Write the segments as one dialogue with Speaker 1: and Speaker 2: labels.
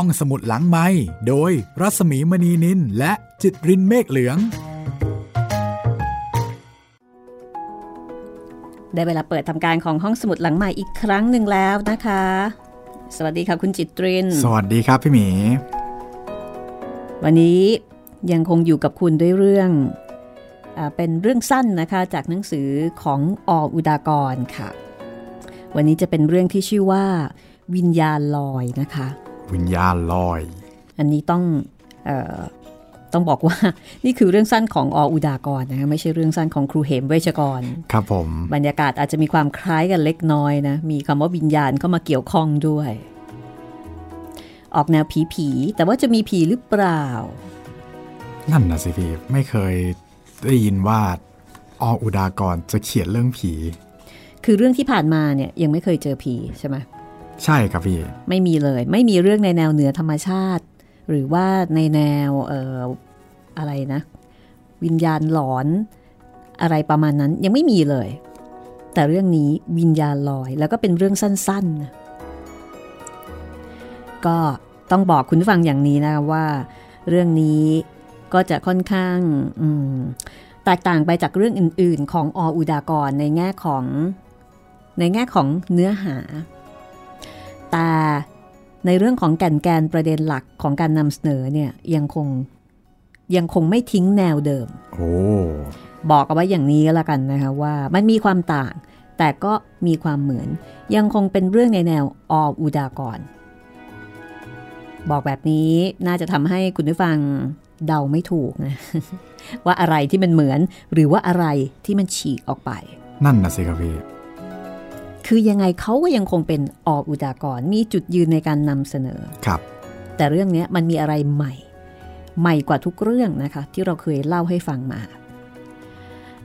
Speaker 1: ห้องสมุดหลังไม้โดยรัสมีมณีนินและจิตรินเมฆเหลือง
Speaker 2: ได้เวลาเปิดทำการของห้องสมุดหลังใหม่อีกครั้งหนึ่งแล้วนะคะ สวัสดีค่ะคุณจิตริน
Speaker 1: สวัสดีครับพี่หมี
Speaker 2: วันนี้ยังคงอยู่กับคุณด้วยเรื่องอเป็นเรื่องสั้นนะคะจากหนังสือของออุดากรค่ะ วันนี้จะเป็นเรื่องที่ชื่อว่าวิญญาณลอยนะคะ
Speaker 1: วิญญาณลอย
Speaker 2: อันนี้ต้องออต้องบอกว่านี่คือเรื่องสั้นของออุดากรนะคะไม่ใช่เรื่องสั้นของครูเหมเวชกร
Speaker 1: ครับผม
Speaker 2: บรรยากาศอาจจะมีความคล้ายกันเล็กน้อยนะ มีคำว่าวิญญาณเข้ามาเกี่ยวข้องด้วย ออกแนวผีผีๆแต่ว่าจะมีผีหรือเปล่า
Speaker 1: นั่นนะสิพี่ไม่เคยได้ยินว่าออุดากรจะเขียนเรื่องผี
Speaker 2: คือเรื่องที่ผ่านมาเนี่ยยังไม่เคยเจอผีใช่ไหม
Speaker 1: ใช่ครับพี่
Speaker 2: ไม่มีเลย ไม่มีเรื่องในแนวเหนือธรรมชาติ หรือว่าในแนวเอ่ออะไรนะ วิญญาณหลอนอะไรประมาณนั้นยังไม่มีเลย แต่เรื่องนี้วิญญาณลอยแล้วก็เป็นเรื่องสั้นๆ ก็ต้องบอกคุณฟังอย่างนี้นะว่า เรื่องนี้ก็จะค่อนข้างแตกต่างไปจากเรื่องอื่น ๆ ของออุดากรในแง่ของในแง่ของเนื้อหา แต่ในเรื่องของแก่นแกนประเด็นหลักของการนำเสนอเนี่ยยังคงยังคงไม่ทิ้งแนวเดิม
Speaker 1: โอ้
Speaker 2: บอกเอาไว้อย่างนี้ก็แล้วกันนะคะว่ามันมีความต่าง แต่ก็มีความเหมือนยังคงเป็นเรื่องในแนวออุดากรบอกแบบนี้น่าจะทำให้คุณผู้ฟังเดาไม่ถูกนะว่าอะไรที่มันเหมือนหรือว่าอะไรที่มันฉีกออกไป
Speaker 1: นั่นนะสิครับพี่
Speaker 2: คือยังไงเขาก็ยังคงเป็นออุดากรมีจุดยืนในการนำเสนอ
Speaker 1: ครับ
Speaker 2: แต่เรื่องนี้มันมีอะไรใหม่ ใหม่กว่าทุกเรื่องนะคะ ที่เราเคยเล่าให้ฟังมา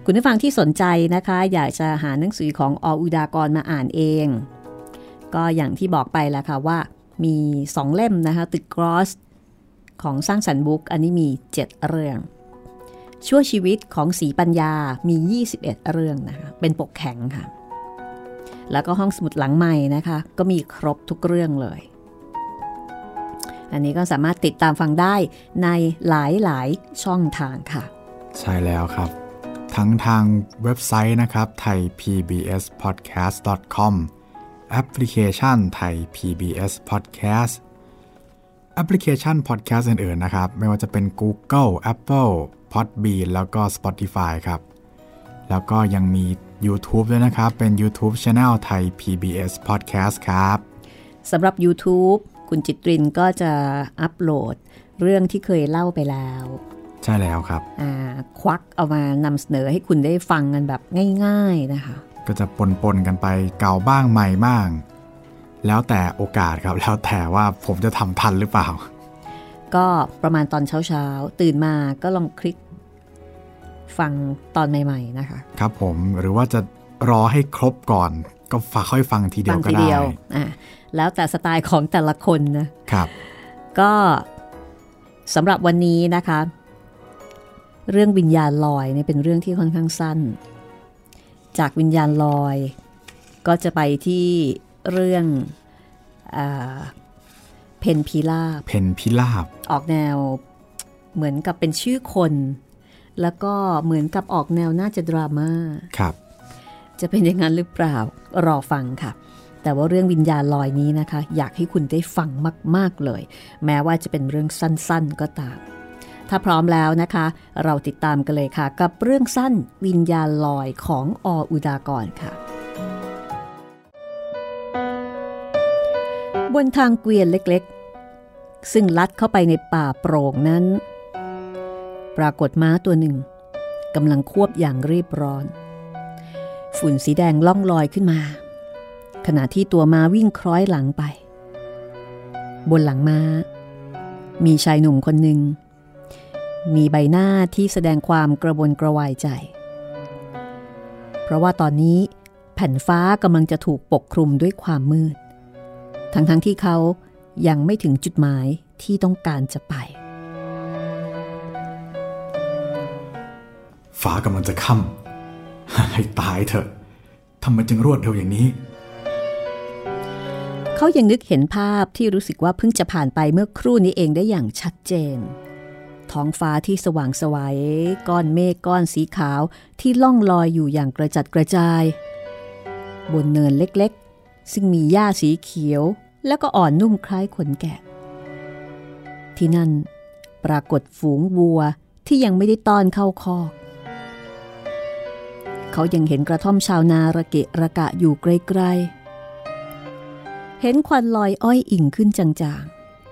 Speaker 2: คุณผู้ฟังที่สนใจนะคะ อยากจะหาหนังสือของออุดากรมาอ่านเอง ก็อย่างที่บอกไปแล้วค่ะว่า มีสองเล่มนะคะตึกกรอสของสร้างสรรค์บุ๊กอันนี้มี 7 เรื่อง ชั่วชีวิตของสีปัญญามี 21 เรื่องนะคะเป็นปกแข็งค่ะ แล้วก็ห้องสมุดหลังใหม่นะคะ ก็มีครบทุกเรื่องเลย อันนี้ก็สามารถติดตามฟังได้ในหลายหลายๆช่องทางค่ะ
Speaker 1: ใช่แล้วครับ ทั้งทางเว็บไซต์นะครับไทย PBS podcast com แอปพลิเคชันไทย PBS podcast แอปพลิเคชัน podcast อื่นๆนะครับ ไม่ว่าจะเป็น Google Apple Podbean แล้วก็ Spotify ครับ แล้วก็ยังมี YouTube ด้วยนะครับ เป็น YouTube Channel ไทย PBS Podcast ครับ
Speaker 2: สำหรับ YouTube คุณจิตรินก็จะอัปโหลดเรื่องที่เคยเล่าไปแล้ว
Speaker 1: ใช่แล้วครับ
Speaker 2: อ่าควักเอามานำเสนอให้คุณได้ฟังกันแบบง่าย ๆนะคะ
Speaker 1: ก็จะปนๆกันไปเก่าบ้างใหม่บ้าง แล้วแต่โอกาสครับ แล้วแต่ว่าผมจะทำทันหรือเปล่า
Speaker 2: ก็ประมาณตอนเช้าๆ ตื่นมาก็ลองคลิก ฟังตอนใหม่ ๆ นะคะ
Speaker 1: ครับผมหรือว่าจะรอให้ครบก่อน ก็ฝากค่อยฟังทีเดีย
Speaker 2: ฟั
Speaker 1: วก็
Speaker 2: ที
Speaker 1: ได้
Speaker 2: เดียวอะแล้วแต่สไตล์ของแต่ละคนนะ
Speaker 1: ครับ
Speaker 2: ก็สำหรับวันนี้นะคะ เรื่องวิญญาณลอยเนี่ยเป็นเรื่องที่ค่อนข้างสั้น จากวิญญาณลอย ก็จะไปที่เรื่องอาเพนพิลาบ
Speaker 1: เพนพิลาบ
Speaker 2: ออกแนวเหมือนกับเป็นชื่อคน แล้วก็เหมือนกับออกแนวน่าจะดราม่า
Speaker 1: ครับ
Speaker 2: จะเป็นอย่างนั้นหรือเปล่ารอฟังค่ะ แต่ว่าเรื่องวิญญาณลอยนี้นะคะ อยากให้คุณได้ฟังมาก ๆเลย แม้ว่าจะเป็นเรื่องสั้นๆก็ตาม ถ้าพร้อมแล้วนะคะ เราติดตามกันเลยค่ะ กับเรื่องสั้นวิญญาณลอยของออุดากรค่ะ บนทางเกวียนเล็กๆ ซึ่งลัดเข้าไปในป่าโปร่งนั้น ปรากฏม้าตัวหนึ่งกำลังควบอย่างรีบร้อน ฝุ่นสีแดงล่องลอยขึ้นมา ขณะที่ตัวม้าวิ่งคล้อยหลังไป บนหลังม้า มีชายหนุ่มคนหนึ่ง มีใบหน้าที่แสดงความกระวนกระวายใจ เพราะว่าตอนนี้แผ่นฟ้ากำลังจะถูกปกคลุมด้วยความมืด ทั้งๆทที่เขายังไม่ถึงจุดหมายที่ต้องการจะไป
Speaker 1: ฟ้ากำลังจะค่ำให้ตายเถอะทำไมจึงรวดเร็วอย่างนี้
Speaker 2: เขายังนึกเห็นภาพที่รู้สึกว่าเพิ่งจะผ่านไปเมื่อครู่นี้เองได้อย่างชัดเจน ท้องฟ้าที่สว่างสวัยก้อนเมฆก้อนสีขาวที่ล่องลอยอยู่อย่างกระจัดกระจาย บนเนินเล็กๆ ซึ่งมีหญ้าสีเขียว แล้วก็อ่อนนุ่มคล้ายขนแกะ ที่นั่น ปรากฏฝูงวัวที่ยังไม่ได้ต้อนเข้าคอก เขายังเห็นกระท่อมชาวนาระเกะระกะอยู่ไกลๆ เห็นควันลอยอ้อยอิ่งขึ้นจาง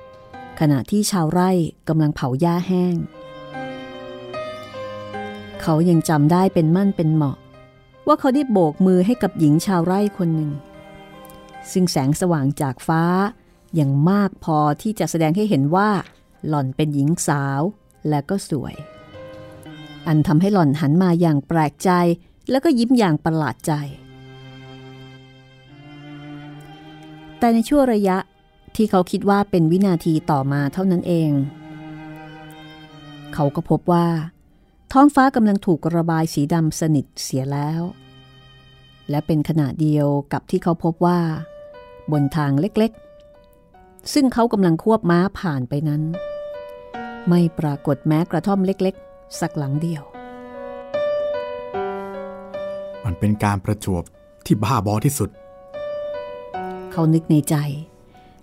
Speaker 2: ๆ ขณะที่ชาวไร่กำลังเผาหญ้าแห้ง เขายังจำได้เป็นมั่นเป็นเหมาะ ว่าเขาได้โบกมือให้กับหญิงชาวไร่คนหนึ่ง ซึ่งแสงสว่างจากฟ้ายังมากพอที่จะแสดงให้เห็นว่า หล่อนเป็นหญิงสาวและก็สวย อันทำให้หล่อนหันมาอย่างแปลกใจ แล้วก็ยิ้มอย่างประหลาดใจ แต่ในช่วงระยะที่เขาคิดว่าเป็นวินาทีต่อมาเท่านั้นเอง เขาก็พบว่า ท้องฟ้ากำลังถูกระบายสีดำสนิทเสียแล้ว และเป็นขณะเดียวกับที่เขาพบว่า บนทางเล็กๆ ซึ่งเขากำลังควบม้าผ่านไปนั้น ไม่ปรากฏแม้กระท่อมเล็กๆ สักหลังเดียว
Speaker 1: มันเป็นการประจวบที่บ้าบอที่สุด
Speaker 2: เขานึกในใจ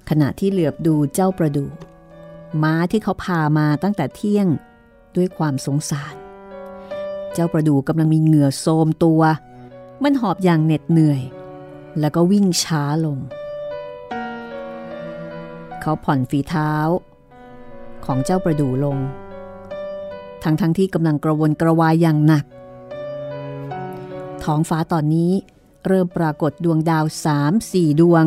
Speaker 2: ขณะที่เหลือบดูเจ้าประดูม้าที่เขาพามาตั้งแต่เที่ยงด้วยความสงสาร เจ้าประดูกำลังมีเหงื่อโซมตัว มันหอบอย่างเหน็ดเหนื่อย แล้วก็วิ่งช้าลง เขาผ่อนฝีเท้า ของเจ้าประดูลง ทั้งทั้งที่กำลังกระวนกระวายอย่างหนัก ท้องฟ้าตอนนี้เริ่มปรากฏดวงดาวสามสี่ดวง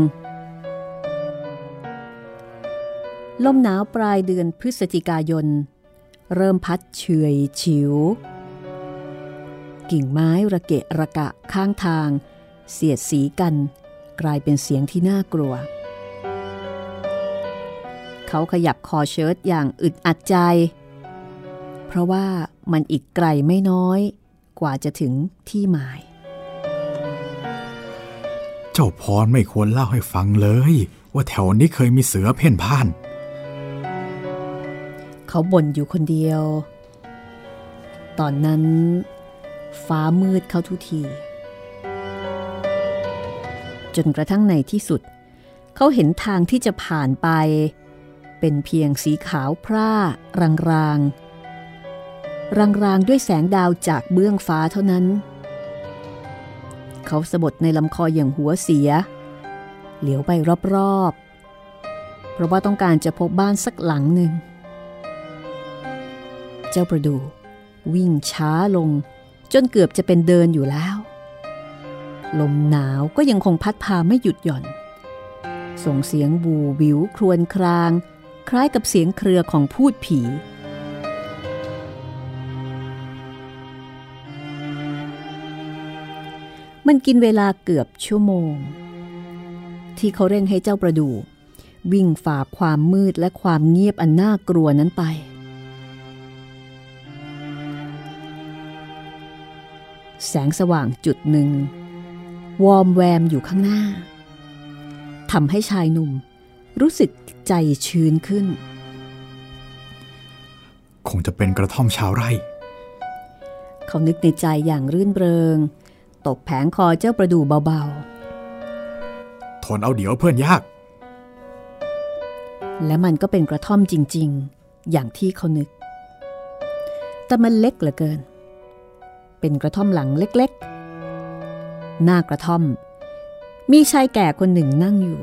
Speaker 2: ลมหนาวปลายเดือนพฤศจิกายน เริ่มพัดเฉยฉิว กิ่งไม้ระเกะระกะข้างทาง เสียดสีกัน กลายเป็นเสียงที่น่ากลัว เขาขยับคอเชิ้ตอย่างอึดอัดใจ เพราะว่ามันอีกไกลไม่น้อย กว่าจะถึงที่หมาย
Speaker 1: เจ้าพรไม่ควรเล่าให้ฟังเลย ว่าแถวนี้เคยมีเสือเพ่นพ่าน
Speaker 2: เขาบ่นอยู่คนเดียว ตอนนั้น ฟ้ามืดเข้าทุกที จนกระทั่งในที่สุด เขาเห็นทางที่จะผ่านไป เป็นเพียงสีขาวพร่ารางราง รางรางด้วยแสงดาวจากเบื้องฟ้าเท่านั้น เขาสะบดในลำคออย่างหัวเสีย เหลียวไปรอบๆ เพราะว่าต้องการจะพบบ้านสักหลังหนึ่ง เจ้าประดูวิ่งช้าลง จนเกือบจะเป็นเดินอยู่แล้ว ลมหนาวก็ยังคงพัดพาไม่หยุดหย่อน ส่งเสียงบูวิวครวนคราง คล้ายกับเสียงเครือของพูดผี มันกินเวลาเกือบชั่วโมง ที่เขาเร่งให้เจ้าประดู วิ่งฝ่าความมืดและความเงียบอันน่ากลัวนั้นไป แสงสว่างจุดหนึ่ง วอมแวมอยู่ข้างหน้าทำให้ชายหนุ่มรู้สึกใจชื้นขึ้น
Speaker 1: คงจะเป็นกระท่อมชาวไร่
Speaker 2: เขานึกในใจอย่างรื่นเริง ตบแผงคอเจ้าประดูเบา
Speaker 1: ทนเอาเดี๋ยวเพื่อนยาก
Speaker 2: ๆและมันก็เป็นกระท่อมจริง ๆ อย่างที่เขานึก แต่มันเล็กเหลือเกิน เป็นกระท่อมหลังเล็กๆ หน้ากระท่อม มีชายแก่คนหนึ่งนั่งอยู่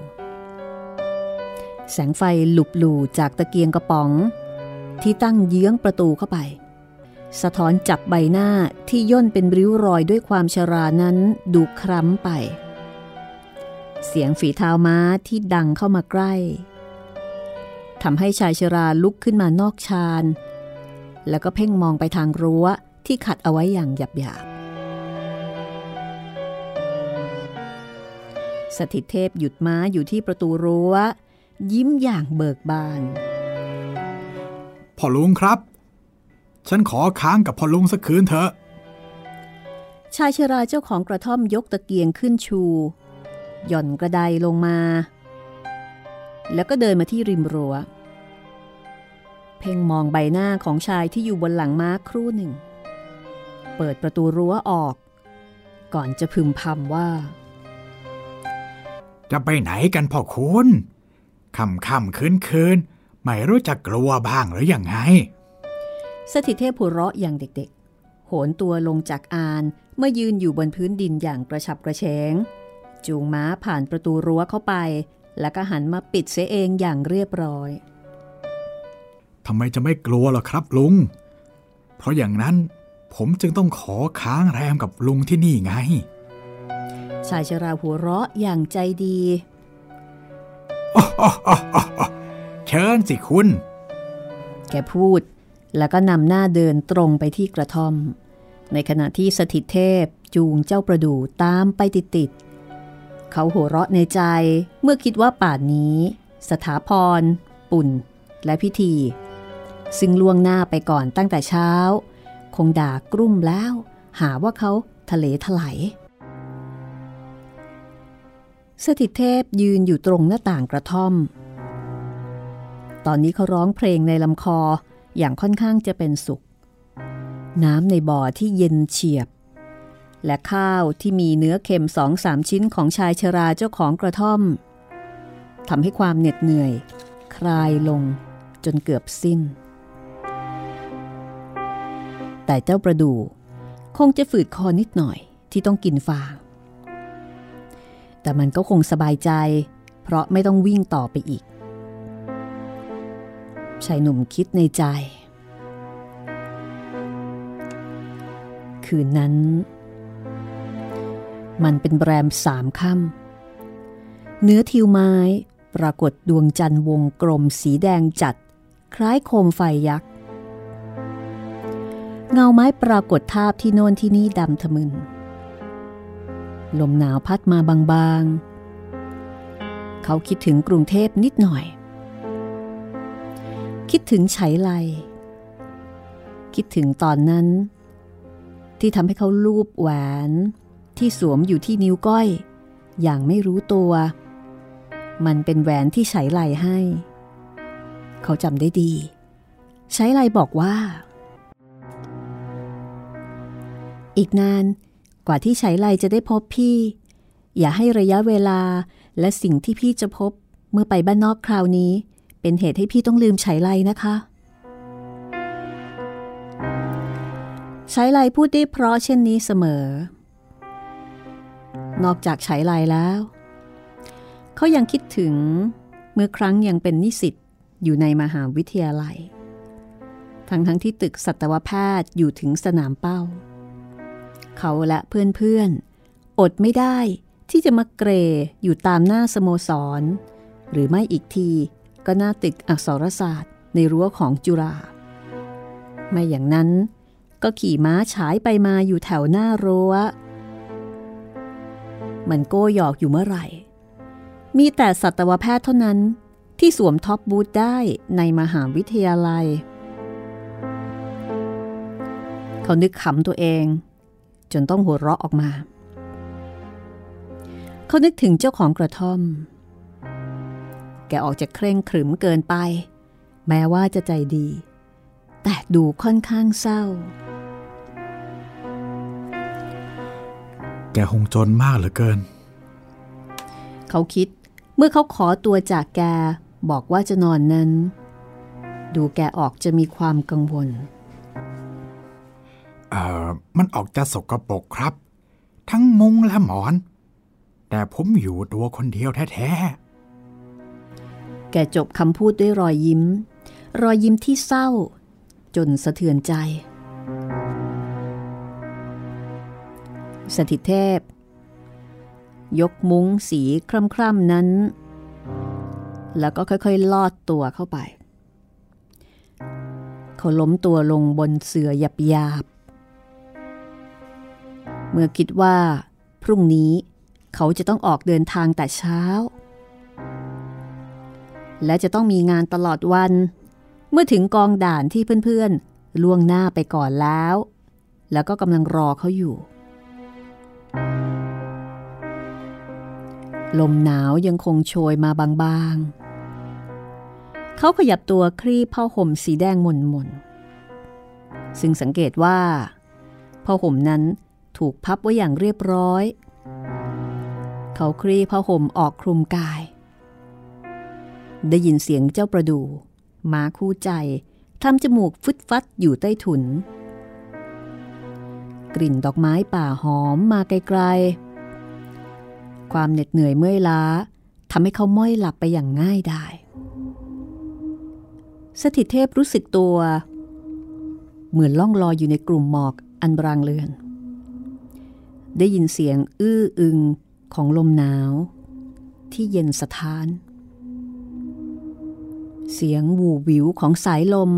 Speaker 2: แสงไฟหลุบหลู่จากตะเกียงกระป๋อง ที่ตั้งเยื้องประตูเข้าไป สะท้อนจับใบหน้าที่ย่นเป็นริ้วรอยด้วยความชรานั้นดูคล้ำไป เสียงฝีเท้าม้าที่ดังเข้ามาใกล้ทำให้ชายชราลุกขึ้นมานอกชานแล้วก็เพ่งมองไปทางรั้วที่ขัดเอาไว้อย่างหยาบๆสถิตเทพหยุดม้าอยู่ที่ประตูรั้ว ยิ้มอย่างเบิกบาน
Speaker 1: พ่อลุงครับ ฉันขอค้างกับพ่อลุงสักคืนเถอะ
Speaker 2: ชายชราเจ้าของกระท่อมยกตะเกียงขึ้นชู หย่อนกระไดลงมา แล้วก็เดินมาที่ริมรัว้ว เพ่งมองใบหน้าของชายที่อยู่บนหลังม้าครู่หนึ่ง เปิดประตูรั้วออก ก่อนจะพึมพำว่า
Speaker 1: จะไปไหนกันพ่อคุณค่ำค่ำคืนคืนไม่รู้จักกลัวบ้างหรืออยังไง
Speaker 2: สถิตเทพหัวเราะอย่างเด็กๆ โหนตัวลงจากอานเมื่อยืนอยู่บนพื้นดินอย่างกระฉับกระเฉง จูงม้าผ่านประตูรั้วเข้าไป แล้วก็หันมาปิดเสียเองอย่างเรียบร้อย
Speaker 1: ทำไมจะไม่กลัวล่ะครับลุง เพราะอย่างนั้นผมจึงต้องขอค้างแรมกับลุงที่นี่ไง
Speaker 2: ชายชราหัวเราะอย่างใจดี
Speaker 1: เชิญสิคุณ
Speaker 2: แกพูด แล้วก็นำหน้าเดินตรงไปที่กระท่อม ในขณะที่สถิตเทพจูงเจ้าประดู่ตามไปติดๆเขาหัวเราะในใจเมื่อคิดว่าป่านนี้ สถาพร ปุ่น และพิธี ซึ่งล่วงหน้าไปก่อนตั้งแต่เช้า คงด่ากรุ่มแล้ว หาว่าเขาทะเลถลายสถิตเทพยืนอยู่ตรงหน้าต่างกระท่อม ตอนนี้เขาร้องเพลงในลำคอ อย่างค่อนข้างจะเป็นสุขน้ำในบ่อที่เย็นเฉียบ และข้าวที่มีเนื้อเค็มสองสามชิ้นของชายชราเจ้าของกระท่อมทำให้ความเหน็ดเหนื่อย คลายลงจนเกือบสิ้น แต่เจ้าประดูคงจะฝืดคอนิดหน่อยที่ต้องกินฟาง แต่มันก็คงสบายใจ เพราะไม่ต้องวิ่งต่อไปอีก ชายหนุ่มคิดในใจ คืนนั้น มันเป็นแรมสามค่ำเนื้อทิวไม้ปรากฏดวงจันทร์วงกลมสีแดงจัด คล้ายโคมไฟยักษ์ เงาไม้ปรากฏทาบที่โน่นที่นี่ดำทะมึน ลมหนาวพัดมาบางๆ เขาคิดถึงกรุงเทพนิดหน่อย คิดถึงไฉไล คิดถึงตอนนั้น ที่ทำให้เขาลูบแหวนที่สวมอยู่ที่นิ้วก้อย อย่างไม่รู้ตัว มันเป็นแหวนที่ไฉไลให้ เขาจำได้ดีไฉไลบอกว่า อีกนานกว่าที่ไฉไลจะได้พบพี่ อย่าให้ระยะเวลาและสิ่งที่พี่จะพบเมื่อไปบ้านนอกคราวนี้ เป็นเหตุให้พี่ต้องลืมใช้ไลนะคะใช้ไลพูดได้เพราะเช่นนี้เสมอ นอกจากใช้ไลแล้ว เขายังคิดถึงเมื่อครั้งยังเป็นนิสิตอยู่ในมหาวิทยาลัย ทั้งทั้งที่ตึกสัตวแพทย์อยู่ถึงสนามเป้า เขาและเพื่อนๆ อดไม่ได้ที่จะมาเกรอยู่ตามหน้าสโมสร หรือไม่อีกที ก็น่าตึกอักษรศาสตร์ในรั้วของจุฬาไม่อย่างนั้นก็ขี่ม้าฉายไปมาอยู่แถวหน้ารั้ว มันโก้หยอกอยู่เมื่อไหร่ มีแต่สัตวแพทย์เท่านั้นที่สวมท็อปบูทได้ในมหาวิทยาลัย เขานึกขำตัวเอง จนต้องหัวเราะออกมา เขานึกถึงเจ้าของกระท่อม แกออกจะเคร่งขรึมเกินไป แม้ว่าจะใจดี แต่ดูค่อนข้างเศร้า
Speaker 1: แกคงจนมากเหลือเกิน
Speaker 2: เขาคิดเมื่อเขาขอตัวจากแกบอกว่าจะนอนนั้น ดูแกออกจะมีความกังวล
Speaker 1: เอ่อมันออกจะสกรปรกครับ ทั้งมุงและหมอน แต่ผมอยู่ตัวคนเดียวแท้ๆ
Speaker 2: แกจบคำพูดด้วยรอยยิ้ม รอยยิ้มที่เศร้า จนสะเทือนใจ สถิตเทพ ยกมุ้งสีคร่ำๆนั้น แล้วก็ค่อยๆ ลอดตัวเข้าไป เขาล้มตัวลงบนเสื่อหยาบๆเมื่อคิดว่า พรุ่งนี้เขาจะต้องออกเดินทางแต่เช้า และจะต้องมีงานตลอดวัน เมื่อถึงกองด่านที่เพื่อนๆ ล่วงหน้าไปก่อนแล้ว แล้วก็กำลังรอเขาอยู่ ลมหนาวยังคงโชยมาบางๆ เขาขยับตัวคลี่ผ้าห่มสีแดงมนมนซึ่งสังเกตว่าผ้าห่มนั้นถูกพับไว้อย่างเรียบร้อย เขาคลี่ผ้าห่มออกคลุมกาย ได้ยินเสียงเจ้าประดูม้าคู่ใจทำจมูกฟึดฟัดอยู่ใต้ถุน กลิ่นดอกไม้ป่าหอมมาไกลๆ ความเหน็ดเหนื่อยเมื่อยล้าทำให้เขาม้อยหลับไปอย่างง่ายได้สถิตเทพรู้สึกตัว เหมือนล่องลอยอยู่ในกลุ่มหมอกอันบรางเลือน ได้ยินเสียงอื้ออึงของลมหนาว ที่เย็นสะท้าน เสียงวูวิวของสายลม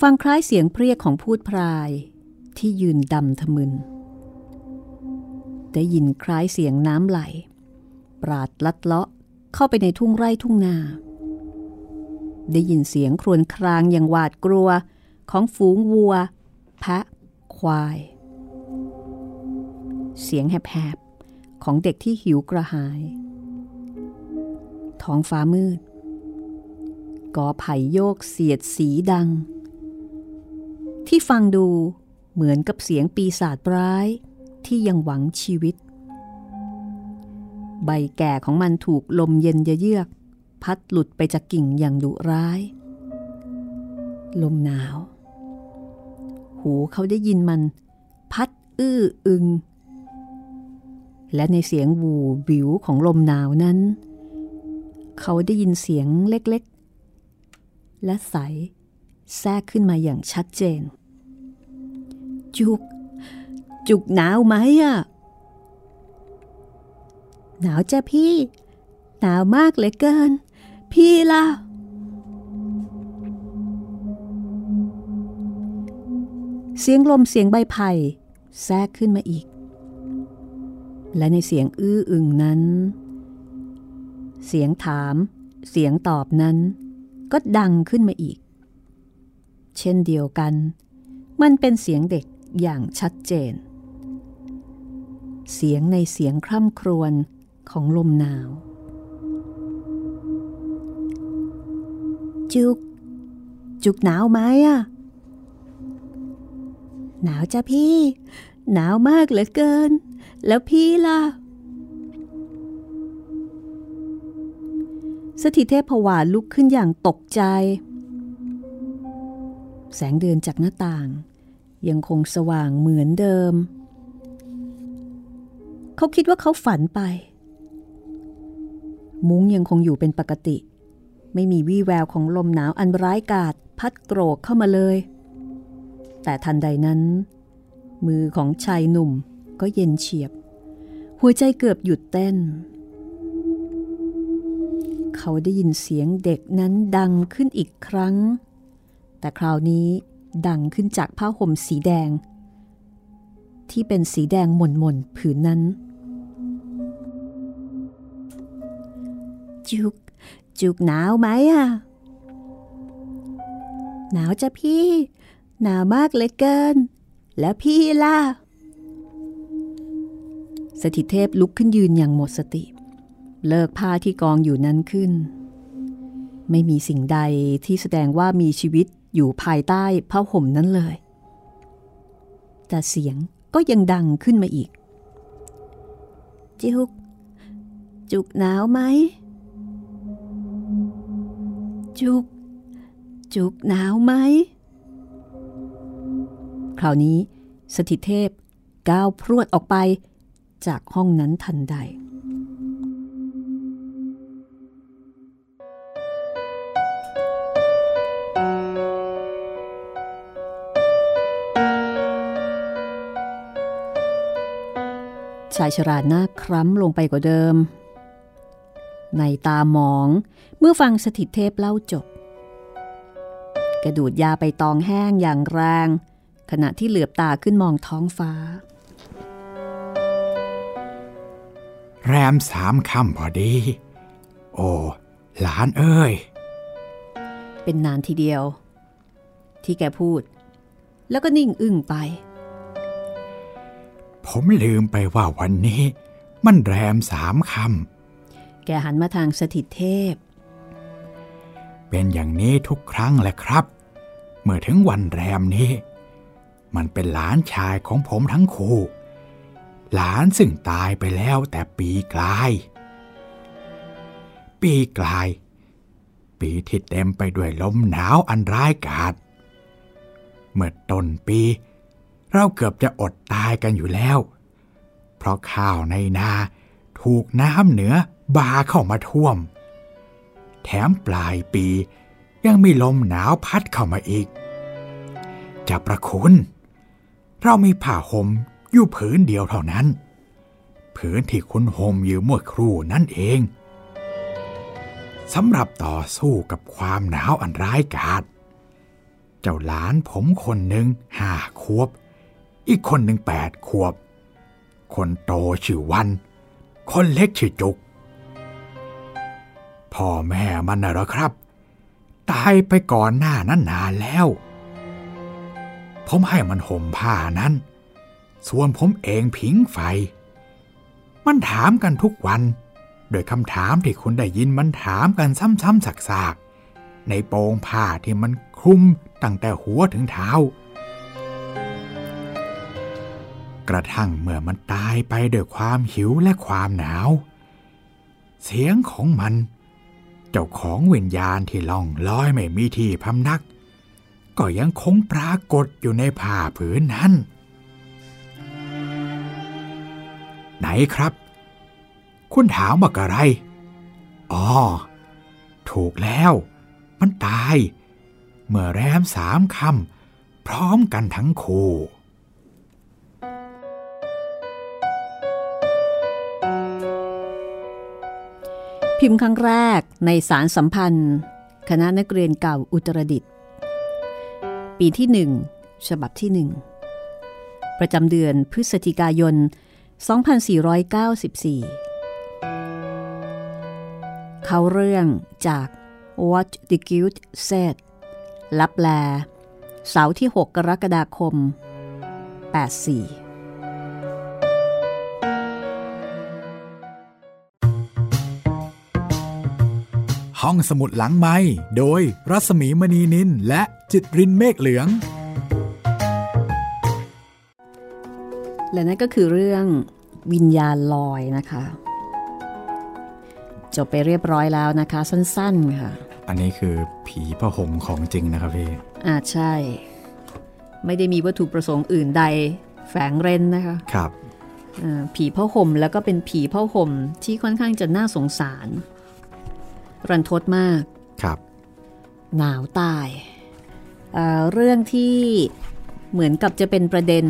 Speaker 2: ฟังคล้ายเสียงเพรียกของพูดพราย ที่ยืนดำทะมึน ได้ยินคล้ายเสียงน้ำไหล ปราดลัดเลาะเข้าไปในทุ่งไร่ทุ่งนา ได้ยินเสียงครวญครางอย่างหวาดกลัวของฝูงวัว แพะ ควาย เสียงแหบๆของเด็กที่หิวกระหาย ท้องฟ้ามืด กอไผ่โยกเสียดสีดัง ที่ฟังดูเหมือนกับเสียงปีศาจร้ายที่ยังหวังชีวิต ใบแก่ของมันถูกลมเย็นเยือก พัดหลุดไปจากกิ่งอย่างดุร้าย ลมหนาว หูเขาได้ยินมัน พัดอื้ออึง และในเสียงวูบิวของลมหนาวนั้น เขาได้ยินเสียงเล็ก และใส แทรกขึ้นมาอย่างชัดเจน จุก จุกหนาวไหมอะหนาวจ้ะพี่ หนาวมากเลยเกิน พี่ล่ะ เสียงลมเสียงใบไผ่แทรกขึ้นมาอีก และในเสียงอื้ออึงนั้น เสียงถาม เสียงตอบนั้น ก็ดังขึ้นมาอีก เช่นเดียวกัน มันเป็นเสียงเด็กอย่างชัดเจน เสียงในเสียงคร่ำครวญของลมหนาว จุก จุกหนาวไหมอะหนาวจ้ะพี่ หนาวมากเหลือเกิน แล้วพี่ล่ะ สถิเทพผวาลุกขึ้นอย่างตกใจ แสงเดือนจากหน้าต่าง ยังคงสว่างเหมือนเดิม เขาคิดว่าเขาฝันไป มุ้งยังคงอยู่เป็นปกติ ไม่มีวี่แววของลมหนาวอันร้ายกาจพัดโกรกเข้ามาเลย แต่ทันใดนั้น มือของชายหนุ่มก็เย็นเฉียบ หัวใจเกือบหยุดเต้น เขาได้ยินเสียงเด็กนั้นดังขึ้นอีกครั้ง แต่คราวนี้ดังขึ้นจากผ้าห่มสีแดง ที่เป็นสีแดงหม่นๆผืนนั้น จุก จุกหนาวไหมอะ หนาวจ้ะพี่ หนาวมากเลยเกิน แล้วพี่ล่ะ สถิเทพลุกขึ้นยืนอย่างหมดสติ เลิกผ้าที่กองอยู่นั้นขึ้น ไม่มีสิ่งใดที่แสดงว่ามีชีวิตอยู่ภายใต้ผ้าห่มนั้นเลย แต่เสียงก็ยังดังขึ้นมาอีกจุก จุกหนาวไหม จุก จุกหนาวไหม คราวนี้สถิตเทพก้าวพรวดออกไปจากห้องนั้นทันใด ชายชราหน้าคล้ำลงไปกว่าเดิม ในตาหมองเมื่อฟังสถิตเทพเล่าจบ กระดูดยาไปตองแห้งอย่างแรง ขณะที่เหลือบตาขึ้นมองท้องฟ้า
Speaker 1: แรมสามคำพอดี โอ้หลานเอ้ย
Speaker 2: เป็นนานทีเดียว ที่แกพูด แล้วก็นิ่งอึ้งไป
Speaker 1: ผมลืมไปว่าวันนี้ มันแรมสามค
Speaker 2: แกหันมาทางสถิตเทพำ
Speaker 1: เป็นอย่างนี้ทุกครั้งแหละครับ เมื่อถึงวันแรมนี้ มันเป็นหลานชายของผมทั้งคู่ หลานซึ่งตายไปแล้วแต่ปีกลาย ปีกลาย ปีที่เต็มไปด้วยลมหนาวอันร้ายกาจเมื่อต้นปี เราเกือบจะอดตายกันอยู่แล้ว เพราะข้าวในนาถูกน้ำเหนือบาเข้ามาท่วม แถมปลายปียังมีลมหนาวพัดเข้ามาอีก จะประคุณ เรามีผ้าห่มอยู่ผืนเดียวเท่านั้น ผืนที่คุณห่มอยู่เมื่อครู่นั่นเองสำหรับต่อสู้กับความหนาวอันร้ายกาจ เจ้าหลานผมคนหนึ่งห้าขวบ อีกคนหนึ่งแปดขวบ คนโตชื่อวัน คนเล็กชื่อจุก พ่อแม่มันน่ะหรอครับ ตายไปก่อนหน้านั้นนานแล้ว ผมให้มันห่มผ้านั้น ส่วนผมเองผิงไฟ มันถามกันทุกวัน โดยคำถามที่คุณได้ยินมันถามกันซ้ำๆสักๆในโปงผ้าที่มันคลุมตั้งแต่หัวถึงเท้า กระทั่งเมื่อมันตายไปด้วยความหิวและความหนาว เสียงของมัน เจ้าของวิญญาณที่ล่องลอยไม่มีที่พำนัก ก็ยังคงปรากฏอยู่ในผ้าผืนนั้น ไหนครับ คุณถามว่าอะไร อ๋อ ถูกแล้ว มันตาย เมื่อแรมสามคำพร้อมกันทั้งคู่
Speaker 2: พิมพ์ครั้งแรกในสารสัมพันธ์ คณะนักเรียนเก่าอุตรดิตถ์ปีที่หนึ่งฉบับที่หนึ่งประจำเดือนพฤศจิกายน 2494 เขาเรื่องจาก What the Guild Said ลับแล เสาร์ที่ 6 กรกฎาคม 84
Speaker 1: ห้องสมุดหลังไม้โดยรัสมีมณีนินและจิตรินเมฆเหลือง
Speaker 2: และนั่นก็คือเรื่องวิญญาณลอยนะคะ จบไปเรียบร้อยแล้วนะคะ สั้นๆค่ะ
Speaker 1: อันนี้คือผีผ้าห่มของจริงนะครับพี่
Speaker 2: อาใช่ ไม่ได้มีวัตถุประสงค์อื่นใดแฝงเร้นนะคะ
Speaker 1: ครับ
Speaker 2: อ่าผีผ้าห่มแล้วก็เป็นผีผ้าห่มที่ค่อนข้างจะน่าสงสาร รันทดมาก
Speaker 1: ครับ
Speaker 2: หนาวตายเอ่อเรื่องที่เหมือนกับจะเป็นประเด็น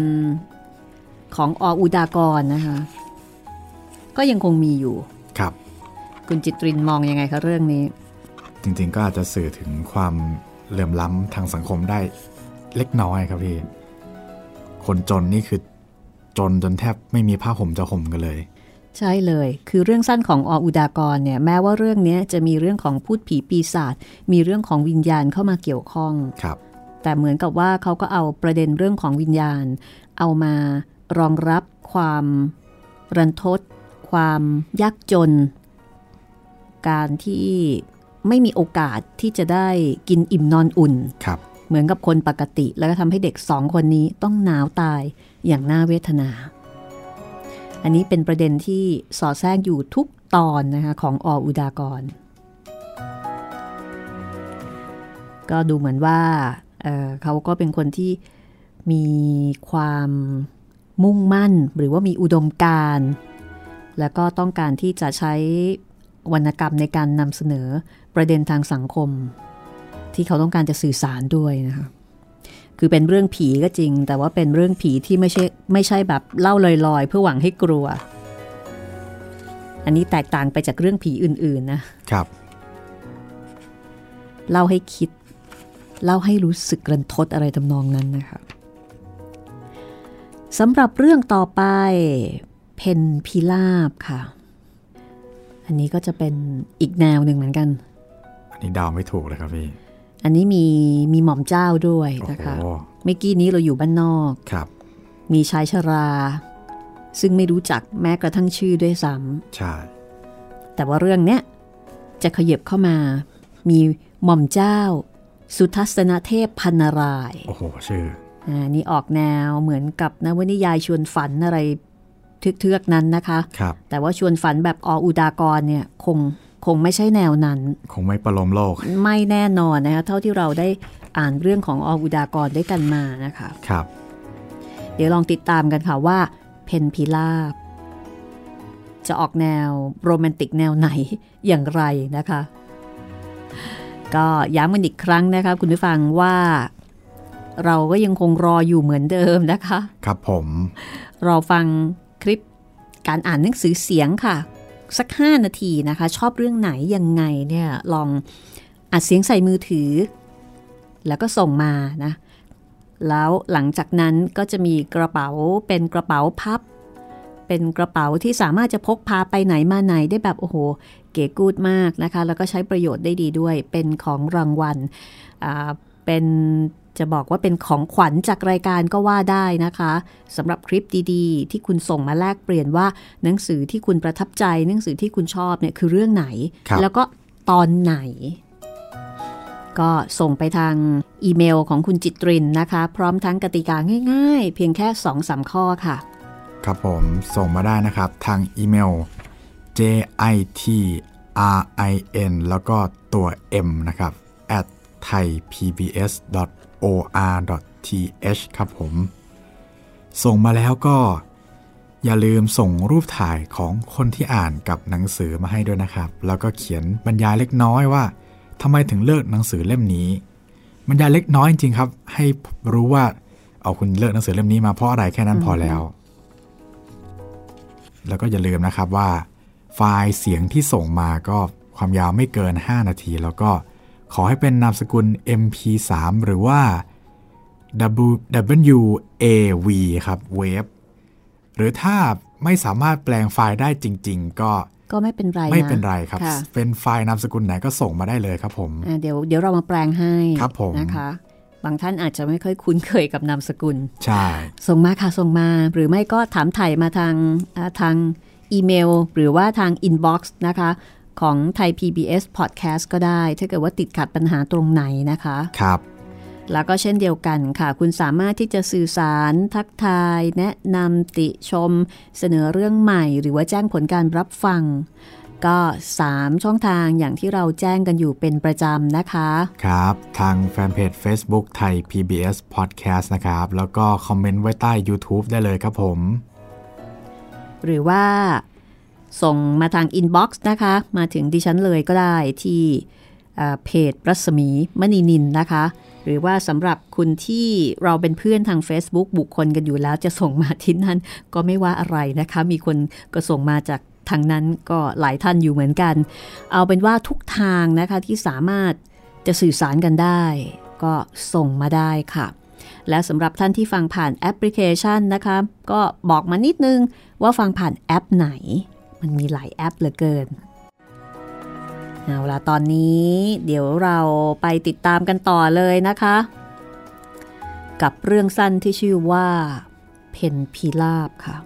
Speaker 2: ของออุดากรนะคะ ก็ยังคงมีอยู่
Speaker 1: ครับ
Speaker 2: คุณจิตรินมองยังไงคะเรื่องนี้
Speaker 1: จริงๆก็อาจจะสื่อถึงความเหลื่อมล้ำทางสังคมได้เล็กน้อยครับพี่ คนจนนี่คือจนจนแทบไม่มีผ้าห่มจะห่มกันเลย
Speaker 2: ใช่เลย คือเรื่องสั้นของออุดากรเนี่ยแม้ว่าเรื่องนี้จะมีเรื่องของพูดผีปีศาจมีเรื่องของวิญญาณเข้ามาเกี่ยวข้อง
Speaker 1: ครับ
Speaker 2: แต่เหมือนกับว่าเขาก็เอาประเด็นเรื่องของวิญญาณ เอามารองรับความรันทด ความยากจน การที่ไม่มีโอกาสที่จะได้กินอิ่มนอนอุ่น
Speaker 1: ครับ
Speaker 2: เหมือนกับคนปกติ แล้วก็ทำให้เด็กสองคนนี้ต้องหนาวตายอย่างน่าเวทนา อันนี้เป็นประเด็นที่สอดแทรกอยู่ทุกตอนนะคะของออุดากร ก็ดูเหมือนว่าเเขาก็เป็นคนที่มีความมุ่งมั่นหรือว่ามีอุดมการณ์แล้วก็ต้องการที่จะใช้วรรณกรรมในการนำเสนอประเด็นทางสังคม ที่เขาต้องการจะสื่อสารด้วยนะคะ คือเป็นเรื่องผีก็จริง แต่ว่าเป็นเรื่องผีที่ไม่ใช่ไม่ใช่แบบเล่าลอยๆ เพื่อหวังให้กลัว อันนี้แตกต่างไปจากเรื่องผีอื่น ๆ นะ
Speaker 1: ครับ
Speaker 2: เล่าให้คิด เล่าให้รู้สึกรันทดอะไรทำนองนั้นนะคะสำหรับเรื่องต่อไปเพนพิลาบค่ะ อันนี้ก็จะเป็นอีกแนวหนึ่งเหมือนกัน
Speaker 1: อันนี้เดาวไม่ถูกเลยครับพี่
Speaker 2: อันนี้มีมีหม่อมเจ้าด้วย
Speaker 1: โอ้
Speaker 2: นะคะ
Speaker 1: โห
Speaker 2: เมื่อกี้นี้เราอยู่บ้านนอก
Speaker 1: ครับ
Speaker 2: มีชายชรา ซึ่งไม่รู้จักแม้กระทั่งชื่อด้วยซ้
Speaker 1: ใช่ำ
Speaker 2: แต่ว่าเรื่องเนี้ยจะขยับเข้ามา มีหม่อมเจ้า สุทัศนเทพพันนาราย
Speaker 1: โอ้โหชื่อ
Speaker 2: อ่านี่ออกแนวเหมือนกับนวนิยายชวนฝันอะไรเทือกๆนั้นนะคะ
Speaker 1: ครับ
Speaker 2: แต่ว่าชวนฝันแบบออุดากรเนี่ยคง คงไม่ใช่แนวนั้น
Speaker 1: คงไม่ประโลมโลก
Speaker 2: ไม่แน่นอนนะคะเท่าที่เราได้อ่านเรื่องของออุดากรด้วยกันมานะคะ
Speaker 1: ครับ
Speaker 2: เดี๋ยวลองติดตามกันค่ะว่า เพนพิลาบ จะออกแนวโรแมนติกแนวไหนอย่างไรนะคะ ก็ย้ำกันอีกครั้งนะคะคุณผู้ฟังว่าเราก็ยังคงรออยู่เหมือนเดิมนะคะ
Speaker 1: ครับผม
Speaker 2: รอฟังคลิปการอ่านหนังสือเสียงค่ะ สัก 5 นาทีนะคะ ชอบเรื่องไหนยังไงเนี่ยลองอัดเสียงใส่มือถือ แล้วก็ส่งมานะ แล้วหลังจากนั้นก็จะมีกระเป๋าเป็นกระเป๋าพับ เป็นกระเป๋าที่สามารถจะพกพาไปไหนมาไหนได้แบบโอ้โห เก๋กูดมากนะคะ แล้วก็ใช้ประโยชน์ได้ดีด้วยเป็นของรางวัลอ่าเป็น จะบอกว่าเป็นของขวัญจากรายการก็ว่าได้นะคะสำหรับคลิปดีๆ ที่คุณส่งมาแลกเปลี่ยนว่า หนังสือที่คุณประทับใจ หนังสือที่คุณชอบเนี่ยคือเรื่องไหน
Speaker 1: ครับ
Speaker 2: แล้วก็ตอนไหน ก็ส่งไปทางอีเมลของคุณจิตรินนะคะ พร้อมทั้งกติกาง่าย ๆ เพียงแค่2อสข้อค่ะ
Speaker 1: ครับผมส่งมาได้นะครับทางอีเมล j i t r i n แล้วก็ตัว m นะครับ at thaipbs.or.th ครับผม ส่งมาแล้วก็ อย่าลืมส่งรูปถ่ายของคนที่อ่านกับหนังสือมาให้ด้วยนะครับ แล้วก็เขียนบรรยายเล็กน้อยว่าทำไมถึงเลือกหนังสือเล่มนี้ บรรยายเล็กน้อยจริงๆครับ ให้รู้ว่าเอาคุณเลือกหนังสือเล่มนี้มาเพราะอะไรแค่นั้นพอแล้ว แล้วก็อย่าลืมนะครับว่า ไฟล์เสียงที่ส่งมาก็ความยาวไม่เกิน 5 นาที แล้วก็ ขอให้เป็นนามสกุล MP3 หรือว่า WAV ครับ Wave หรือถ้าไม่สามารถแปลงไฟล์ได้จริง ๆ ก็
Speaker 2: ก็ไม่เป็นไรนะ
Speaker 1: ไม่เป็นไรครับ
Speaker 2: ค่ะ
Speaker 1: เป็นไฟล์นามสกุลไหนก็ส่งมาได้เลยครับผม
Speaker 2: อ่าเดี๋ยวเดี๋ยวเรามาแปลงให้
Speaker 1: ครับผม
Speaker 2: นะคะ บางท่านอาจจะไม่ค่อยคุ้นเคยกับนามสกุล
Speaker 1: ใช่
Speaker 2: ส่งมาค่ะส่งมา หรือไม่ก็ถามไถ่มาทางอ่าทางอีเมล หรือว่าทาง inbox นะคะ ของไทย PBS Podcast ก็ได้ ถ้าเกิดว่าติดขัดปัญหาตรงไหนนะคะ
Speaker 1: ครับ
Speaker 2: แล้วก็เช่นเดียวกันค่ะ คุณสามารถที่จะสื่อสาร ทักทาย แนะนำติชม เสนอเรื่องใหม่ หรือว่าแจ้งผลการรับฟัง ก็ 3 ช่องทางอย่างที่เราแจ้งกันอยู่เป็นประจำนะคะ
Speaker 1: ครับ ทางแฟนเพจ Facebook ไทย PBS Podcast นะครับ แล้วก็คอมเมนต์ไว้ใต้ YouTube ได้เลยครับผม
Speaker 2: หรือว่า ส่งมาทางอินบ็อกซ์นะคะ มาถึงดิฉันเลยก็ได้ที่เพจรัศมีมณีนินนะคะ หรือว่าสำหรับคุณที่เราเป็นเพื่อนทาง Facebook บุคคลกันอยู่แล้วจะส่งมาที่นั่นก็ไม่ว่าอะไรนะคะ มีคนก็ส่งมาจากทางนั้นก็หลายท่านอยู่เหมือนกัน เอาเป็นว่าทุกทางนะคะที่สามารถจะสื่อสารกันได้ ก็ส่งมาได้ค่ะ และสำหรับท่านที่ฟังผ่านแอปพลิเคชันนะคะ ก็บอกมานิดนึงว่าฟังผ่านแอปไหน มันมีหลายแอปเหลือเกินเอาละตอนนี้เดี๋ยวเราไปติดตามกันต่อเลยนะคะ กับเรื่องสั้นที่ชื่อว่า เพนพีลาบค่ะ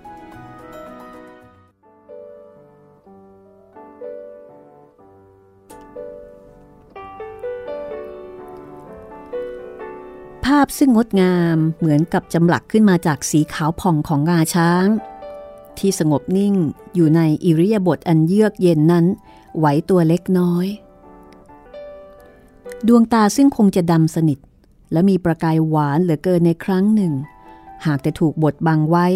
Speaker 2: ภาพซึ่งงดงามเหมือนกับจำหลักขึ้นมาจากสีขาวผ่องของงาช้าง ที่สงบนิ่งอยู่ในอิริยาบถอันเยือกเย็นนั้น ไหวตัวเล็กน้อย ดวงตาซึ่งคงจะดำสนิท และมีประกายหวานเหลือเกินในครั้งหนึ่ง หากแต่ถูกบดบังไว้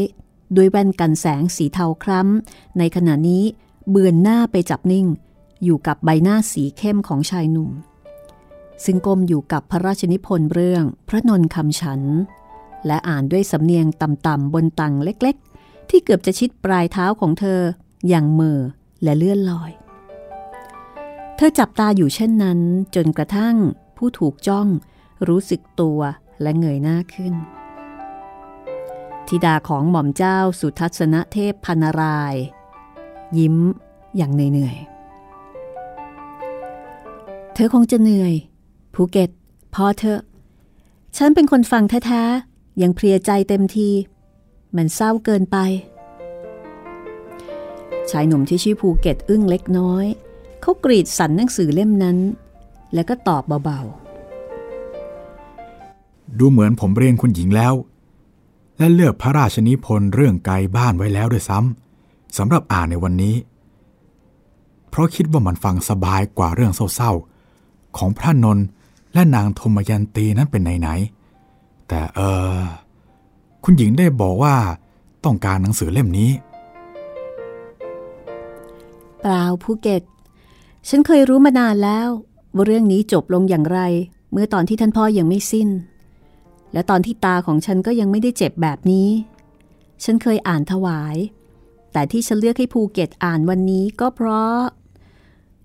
Speaker 2: ด้วยแว่นกันแสงสีเทาคล้ำในขณะนี้เบือนหน้าไปจับนิ่ง อยู่กับใบหน้าสีเข้มของชายหนุ่ม ซึ่งก้มอยู่กับพระราชนิพนธ์เรื่องพระนนคำฉัน และอ่านด้วยสำเนียงต่ำๆบนตังเล็ก ที่เกือบจะชิดปลายเท้าของเธออย่างเมอและเลื่อนลอย เธอจับตาอยู่เช่นนั้นจนกระทั่งผู้ถูกจ้องรู้สึกตัวและเงยหน้าขึ้น ธิดาของหม่อมเจ้าสุทัศนเทพพันราย ยิ้มอย่างเหนื่อยๆ เธอคงจะเหนื่อยภูเก็ตพอเธอ ฉันเป็นคนฟังแท้ๆยังเพลียใจเต็มที มันเศร้าเกินไป ชายหนุ่มที่ชื่อภูเก็ตอึ้งเล็กน้อย เขากรีดสันหนังสือเล่มนั้น แล้วก็ตอบเบา
Speaker 1: ๆ ดูเหมือนผมเรียนคุณหญิงแล้ว และเลือกพระราชนิพนธ์เรื่องไกลบ้านไว้แล้วด้วยซ้ำสำหรับอ่านในวันนี้ เพราะคิดว่ามันฟังสบายกว่าเรื่องเศร้าๆ ของพระนนท์และนางธมยันตีนั้นเป็นไหนๆแต่เออ คุณหญิงได้บอกว่าต้องการหนังสือเล่มนี้
Speaker 2: เปล่าภูเก็ต ฉันเคยรู้มานานแล้วว่าเรื่องนี้จบลงอย่างไร เมื่อตอนที่ท่านพ่อยังไม่สิ้น และตอนที่ตาของฉันก็ยังไม่ได้เจ็บแบบนี้ ฉันเคยอ่านถวาย แต่ที่ฉันเลือกให้ภูเก็ตอ่านวันนี้ก็เพราะ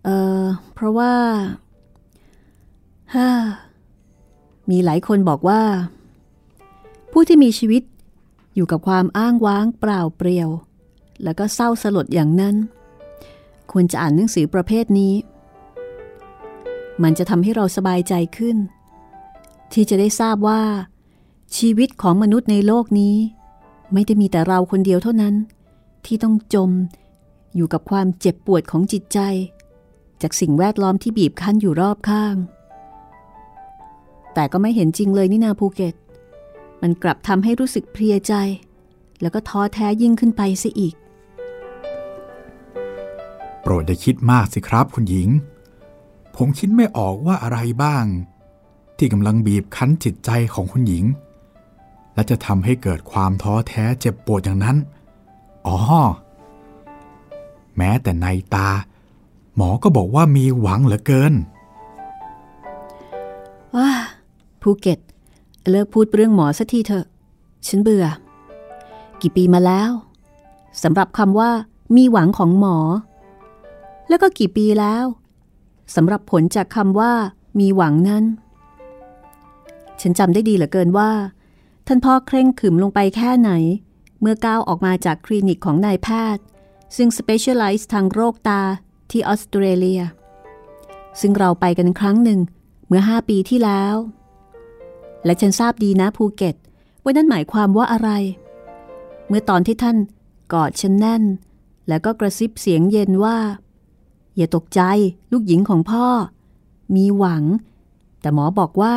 Speaker 2: เออเพราะว่าฮ่ามีหลายคนบอกว่า ผู้ที่มีชีวิต อยู่กับความอ้างว้างเปล่าเปลี่ยว แล้วก็เศร้าสลดอย่างนั้น ควรจะอ่านหนังสือประเภทนี้ มันจะทำให้เราสบายใจขึ้น ที่จะได้ทราบว่า ชีวิตของมนุษย์ในโลกนี้ ไม่ได้มีแต่เราคนเดียวเท่านั้น ที่ต้องจมอยู่กับความเจ็บปวดของจิตใจ จากสิ่งแวดล้อมที่บีบคั้นอยู่รอบข้าง แต่ก็ไม่เห็นจริงเลยนี่นาภูเก็ต มันกลับทำให้รู้สึกเพลียใจ แล้วก็ท้อแท้ยิ่งขึ้นไปซะอีก
Speaker 1: โปรดอย่าคิดมากสิครับคุณหญิง ผมคิดไม่ออกว่าอะไรบ้าง ที่กำลังบีบคั้นจิตใจของคุณหญิง และจะทำให้เกิดความท้อแท้เจ็บปวดอย่างนั้น อ๋อ แม้แต่ในตา หมอก็บอกว่ามีหวังเหลือเกิน
Speaker 2: ว้าภูเก็ต เลิกพูดเรื่องหมอสักทีเถอะ ฉันเบื่อ กี่ปีมาแล้วสำหรับคำว่ามีหวังของหมอ แล้วก็กี่ปีแล้วสำหรับผลจากคำว่า มีหวังนั้น ฉันจำได้ดีเหลือเกินว่า ท่านพ่อเคร่งขึมลงไปแค่ไหน เมื่อก้าวออกมาจากคลินิกของนายแพทย์ ซึ่ง specialize ทางโรคตาที่ออสเตรเลีย ซึ่งเราไปกันครั้งหนึ่งเมื่อห้าปีที่แล้ว และฉันทราบดีนะภูเก็ตว่านั่นหมายความว่าอะไร เมื่อตอนที่ท่านกอดฉันแน่น แล้วก็กระซิบเสียงเย็นว่า อย่าตกใจลูกหญิงของพ่อ มีหวัง แต่หมอบอกว่า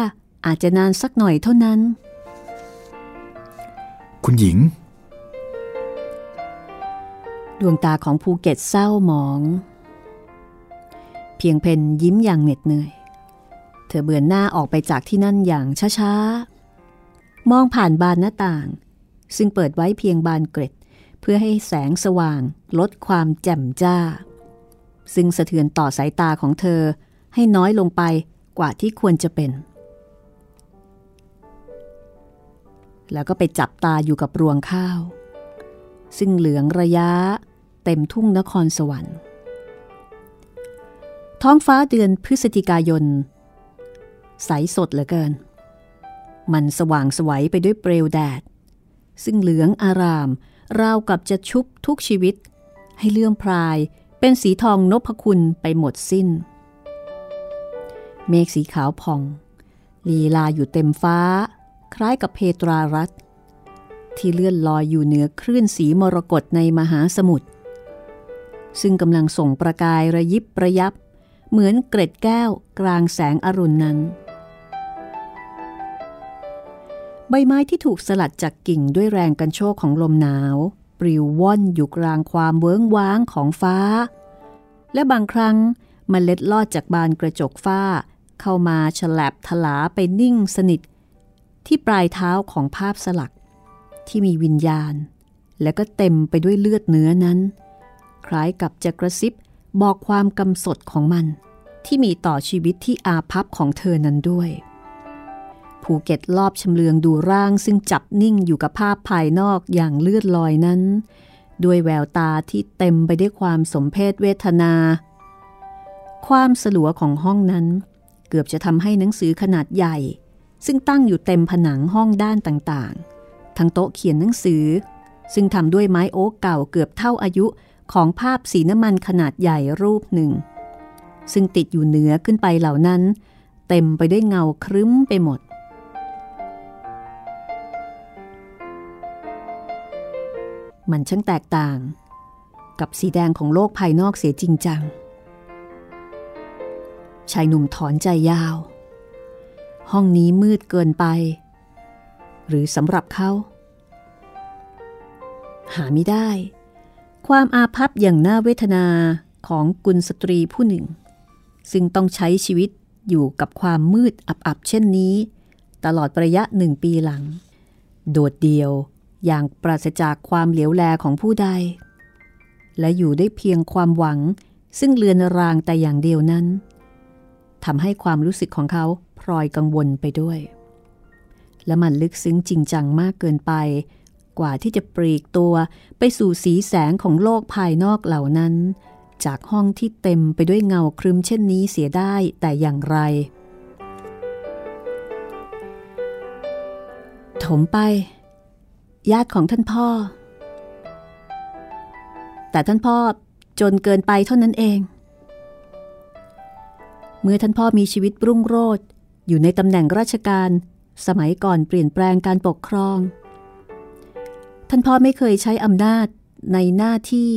Speaker 2: อาจจะนานสักหน่อยเท่านั้น
Speaker 1: คุณหญิง
Speaker 2: ดวงตาของภูเก็ตเศร้าหมอง เพียงเพนยิ้มอย่างเหน็ดเหนื่อยเธอเบือนหน้าออกไปจากที่นั่นอย่างช้าๆ มองผ่านบานหน้าต่าง ซึ่งเปิดไว้เพียงบานเกร็ด เพื่อให้แสงสว่าง ลดความแจ่มจ้า ซึ่งสะเทือนต่อสายตาของเธอให้น้อยลงไปกว่าที่ควรจะเป็น แล้วก็ไปจับตาอยู่กับรวงข้าว ซึ่งเหลืองระยะเต็มทุ่งนครสวรรค์ ท้องฟ้าเดือนพฤศจิกายน ใสสดเหลือเกิน มันสว่างสวัยไปด้วยเปลวแดด ซึ่งเหลืองอาราม ราวกับจะชุบทุกชีวิต ให้เลื่อมพรายเป็นสีทองนพคุณไปหมดสิ้น เมฆสีขาวผ่อง ลีลาอยู่เต็มฟ้า คล้ายกับเพตรารัตที่เลื่อนลอยอยู่เหนือคลื่นสีมรกตในมหาสมุทรซึ่งกำลังส่งประกายระยิบระยับ เหมือนเกร็ดแก้วกลางแสงอรุณนั้น ใบไม้ที่ถูกสลัดจากกิ่งด้วยแรงกันโชกของลมหนาว ปลิวว่อนอยู่กลางความเวิ้งว้างของฟ้า และบางครั้งมเมล็ดลอดจากบานกระจกฟ้า เข้ามาฉลับทลาไปนิ่งสนิท ที่ปลายเท้าของภาพสลัก ที่มีวิญญาณ และก็เต็มไปด้วยเลือดเนื้อนั้น คล้ายกับจะกระซิบบอกความกำสดของมัน ที่มีต่อชีวิตที่อาภัพของเธอนั้นด้วย ภูเก็ตรอบชำเลืองดูร่างซึ่งจับนิ่งอยู่กับภาพภายนอกอย่างเลือดลอยนั้น ด้วยแววตาที่เต็มไปด้วยความสมเพศเวทนา ความสลัวของห้องนั้น เกือบจะทำให้หนังสือขนาดใหญ่ ซึ่งตั้งอยู่เต็มผนังห้องด้านต่างๆ ทั้งโต๊ะเขียนหนังสือ ซึ่งทำด้วยไม้โอ๊กเก่าเกือบเท่าอายุของภาพสีน้ำมันขนาดใหญ่รูปหนึ่ง ซึ่งติดอยู่เหนือขึ้นไปเหล่านั้น เต็มไปด้วยเงาครึ้มไปหมด มันช่างแตกต่าง กับสีแดงของโลกภายนอกเสียจริงจัง ชายหนุ่มถอนใจยาว ห้องนี้มืดเกินไป หรือสำหรับเขา หาไม่ได้ ความอาภัพอย่างน่าเวทนาของกุลสตรีผู้หนึ่ง ซึ่งต้องใช้ชีวิตอยู่กับความมืดอับๆเช่นนี้ ตลอดระยะหนึ่งปีหลัง โดดเดียว อย่างปราศจากความเหลียวแลของผู้ใด และอยู่ได้เพียงความหวังซึ่งเลือนรางแต่อย่างเดียวนั้นทำให้ความรู้สึกของเขาพลอยกังวลไปด้วย และมันลึกซึ้งจริงจังมากเกินไป กว่าที่จะปลีกตัวไปสู่สีแสงของโลกภายนอกเหล่านั้น จากห้องที่เต็มไปด้วยเงาครึมเช่นนี้เสียได้แต่อย่างไร ถมไป ญาติของท่านพ่อ แต่ท่านพ่อจนเกินไปเท่านั้นเอง เมื่อท่านพ่อมีชีวิตรุ่งโรจน์อยู่ในตำแหน่งราชการ สมัยก่อนเปลี่ยนแปลงการปกครอง ท่านพ่อไม่เคยใช้อำนาจในหน้าที่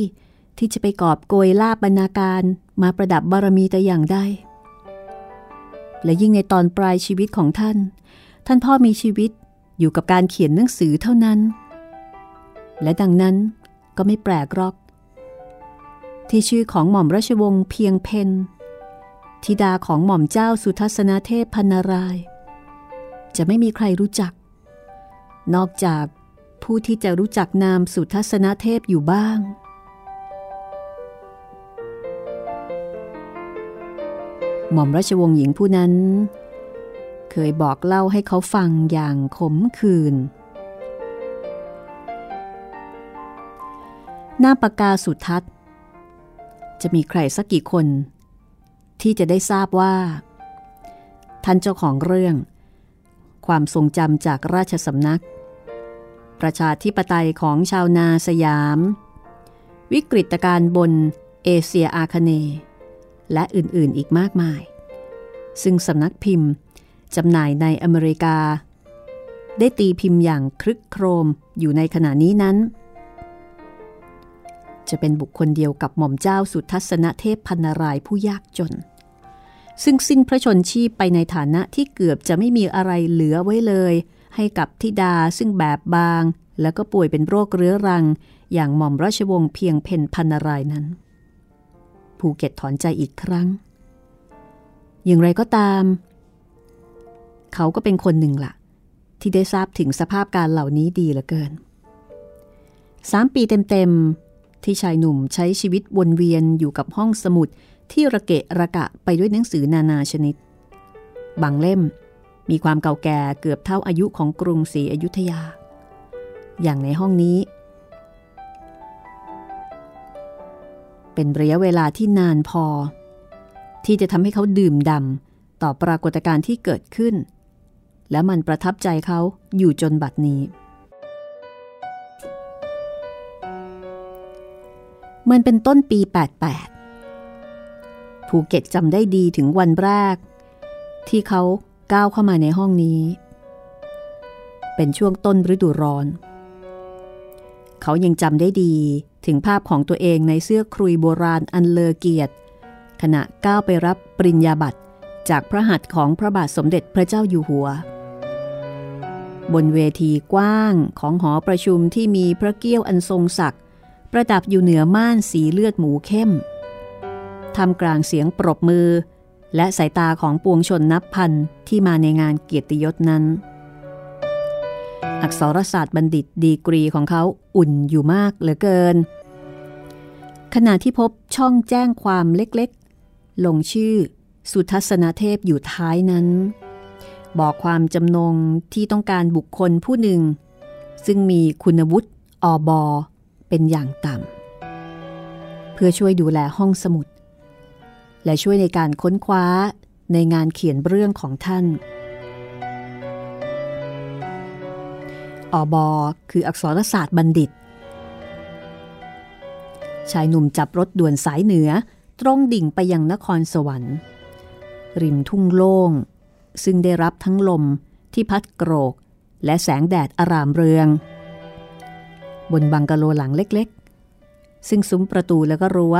Speaker 2: ที่จะไปกอบโกยลาบบรรณาการมาประดับบารมีแต่อย่างใดและยิ่งในตอนปลายชีวิตของท่าน ท่านพ่อมีชีวิต อยู่กับการเขียนหนังสือเท่านั้น และดังนั้นก็ไม่แปลกหรอก ที่ชื่อของหม่อมราชวงศ์เพียงเพนธิดาของหม่อมเจ้าสุทัศนเทพพันาราย จะไม่มีใครรู้จัก นอกจากผู้ที่จะรู้จักนามสุทัศนเทพอยู่บ้าง หม่อมราชวงศ์หญิงผู้นั้น ยบอกเล่าให้เขาฟังอย่างขมขื่นหน้าปากกาสุทัศน์จะมีใครสักกี่คน ที่จะได้ทราบว่า ท่านเจ้าของเรื่อง ความทรงจำจากราชสำนัก ประชาธิปไตยของชาวนาสยาม วิกฤตการณ์บนเอเชียอาคเน และอื่นๆอีกมากมาย ซึ่งสำนักพิมพ์ จำหน่ายในอเมริกา ได้ตีพิมพ์อย่างครึกโครมอยู่ในขณะนี้นั้น จะเป็นบุคคลเดียวกับหม่อมเจ้าสุทัศนเทพพันารายผู้ยากจน ซึ่งสิ้นพระชนชีพไปในฐานะที่เกือบจะไม่มีอะไรเหลือไว้เลย ให้กับทิดาซึ่งแบบบาง แล้วก็ป่วยเป็นโรคเรื้อรัง อย่างหม่อมราชวงศ์เพียงเพนพันารายนั้น ภูเก็ตถอนใจอีกครั้ง อย่างไรก็ตาม เขาก็เป็นคนหนึ่งละ่ะ ที่ได้ทราบถึงสภาพการเหล่านี้ดีเหลือเกินสามปีเต็มที่ชายหนุ่มใช้ชีวิตวนเวียนอยู่กับห้องสมุดที่ระเกะระกะไปด้วยหนังสือนานาชนิด บางเล่มมีความเก่าแก่เกือบเท่าอายุของกรุงศรีอยุธยา อย่างในห้องนี้ เป็นระยะเวลาที่นานพอ ที่จะทำให้เขาดื่มดำต่อปรากฏการณ์ที่เกิดขึ้น และมันประทับใจเขาอยู่จนบัดนี้ มันเป็นต้นปี 88 ภูเก็ตจำได้ดีถึงวันแรก ที่เขาก้าวเข้ามาในห้องนี้ เป็นช่วงต้นฤดูร้อน เขายังจำได้ดีถึงภาพของตัวเองในเสื้อครุยโบราณอันเลอเกียรติ ขณะก้าวไปรับปริญญาบัตรจากพระหัตถ์ของพระบาทสมเด็จพระเจ้าอยู่หัว บนเวทีกว้างของหอประชุมที่มีพระเกี้ยวอันทรงศักดิ์ประดับอยู่เหนือม่านสีเลือดหมูเข้มทำกลางเสียงปรบมือ และสายตาของปวงชนนับพันที่มาในงานเกียรติยศนั้น อักษรศาสตร์บัณฑิตดีกรีของเขาอุ่นอยู่มากเหลือเกิน ขณะที่พบช่องแจ้งความเล็กๆ ลงชื่อสุทัศนเทพอยู่ท้ายนั้น บอกความจำนงที่ต้องการบุคคลผู้หนึ่ง ซึ่งมีคุณวุฒิอบอเป็นอย่างต่ำ เพื่อช่วยดูแลห้องสมุด และช่วยในการค้นคว้าในงานเขียนเรื่องของท่าน อบอคืออักษรศาสตร์บัณฑิต ชายหนุ่มจับรถด่วนสายเหนือตรงดิ่งไปยังนครสวรรค์ ริมทุ่งโล่ง ซึ่งได้รับทั้งลมที่พัดโกรก และแสงแดดอารามเรือง บนบังกะโลหลังเล็กๆ ซึ่งซุ้มประตูแล้วก็รั้ว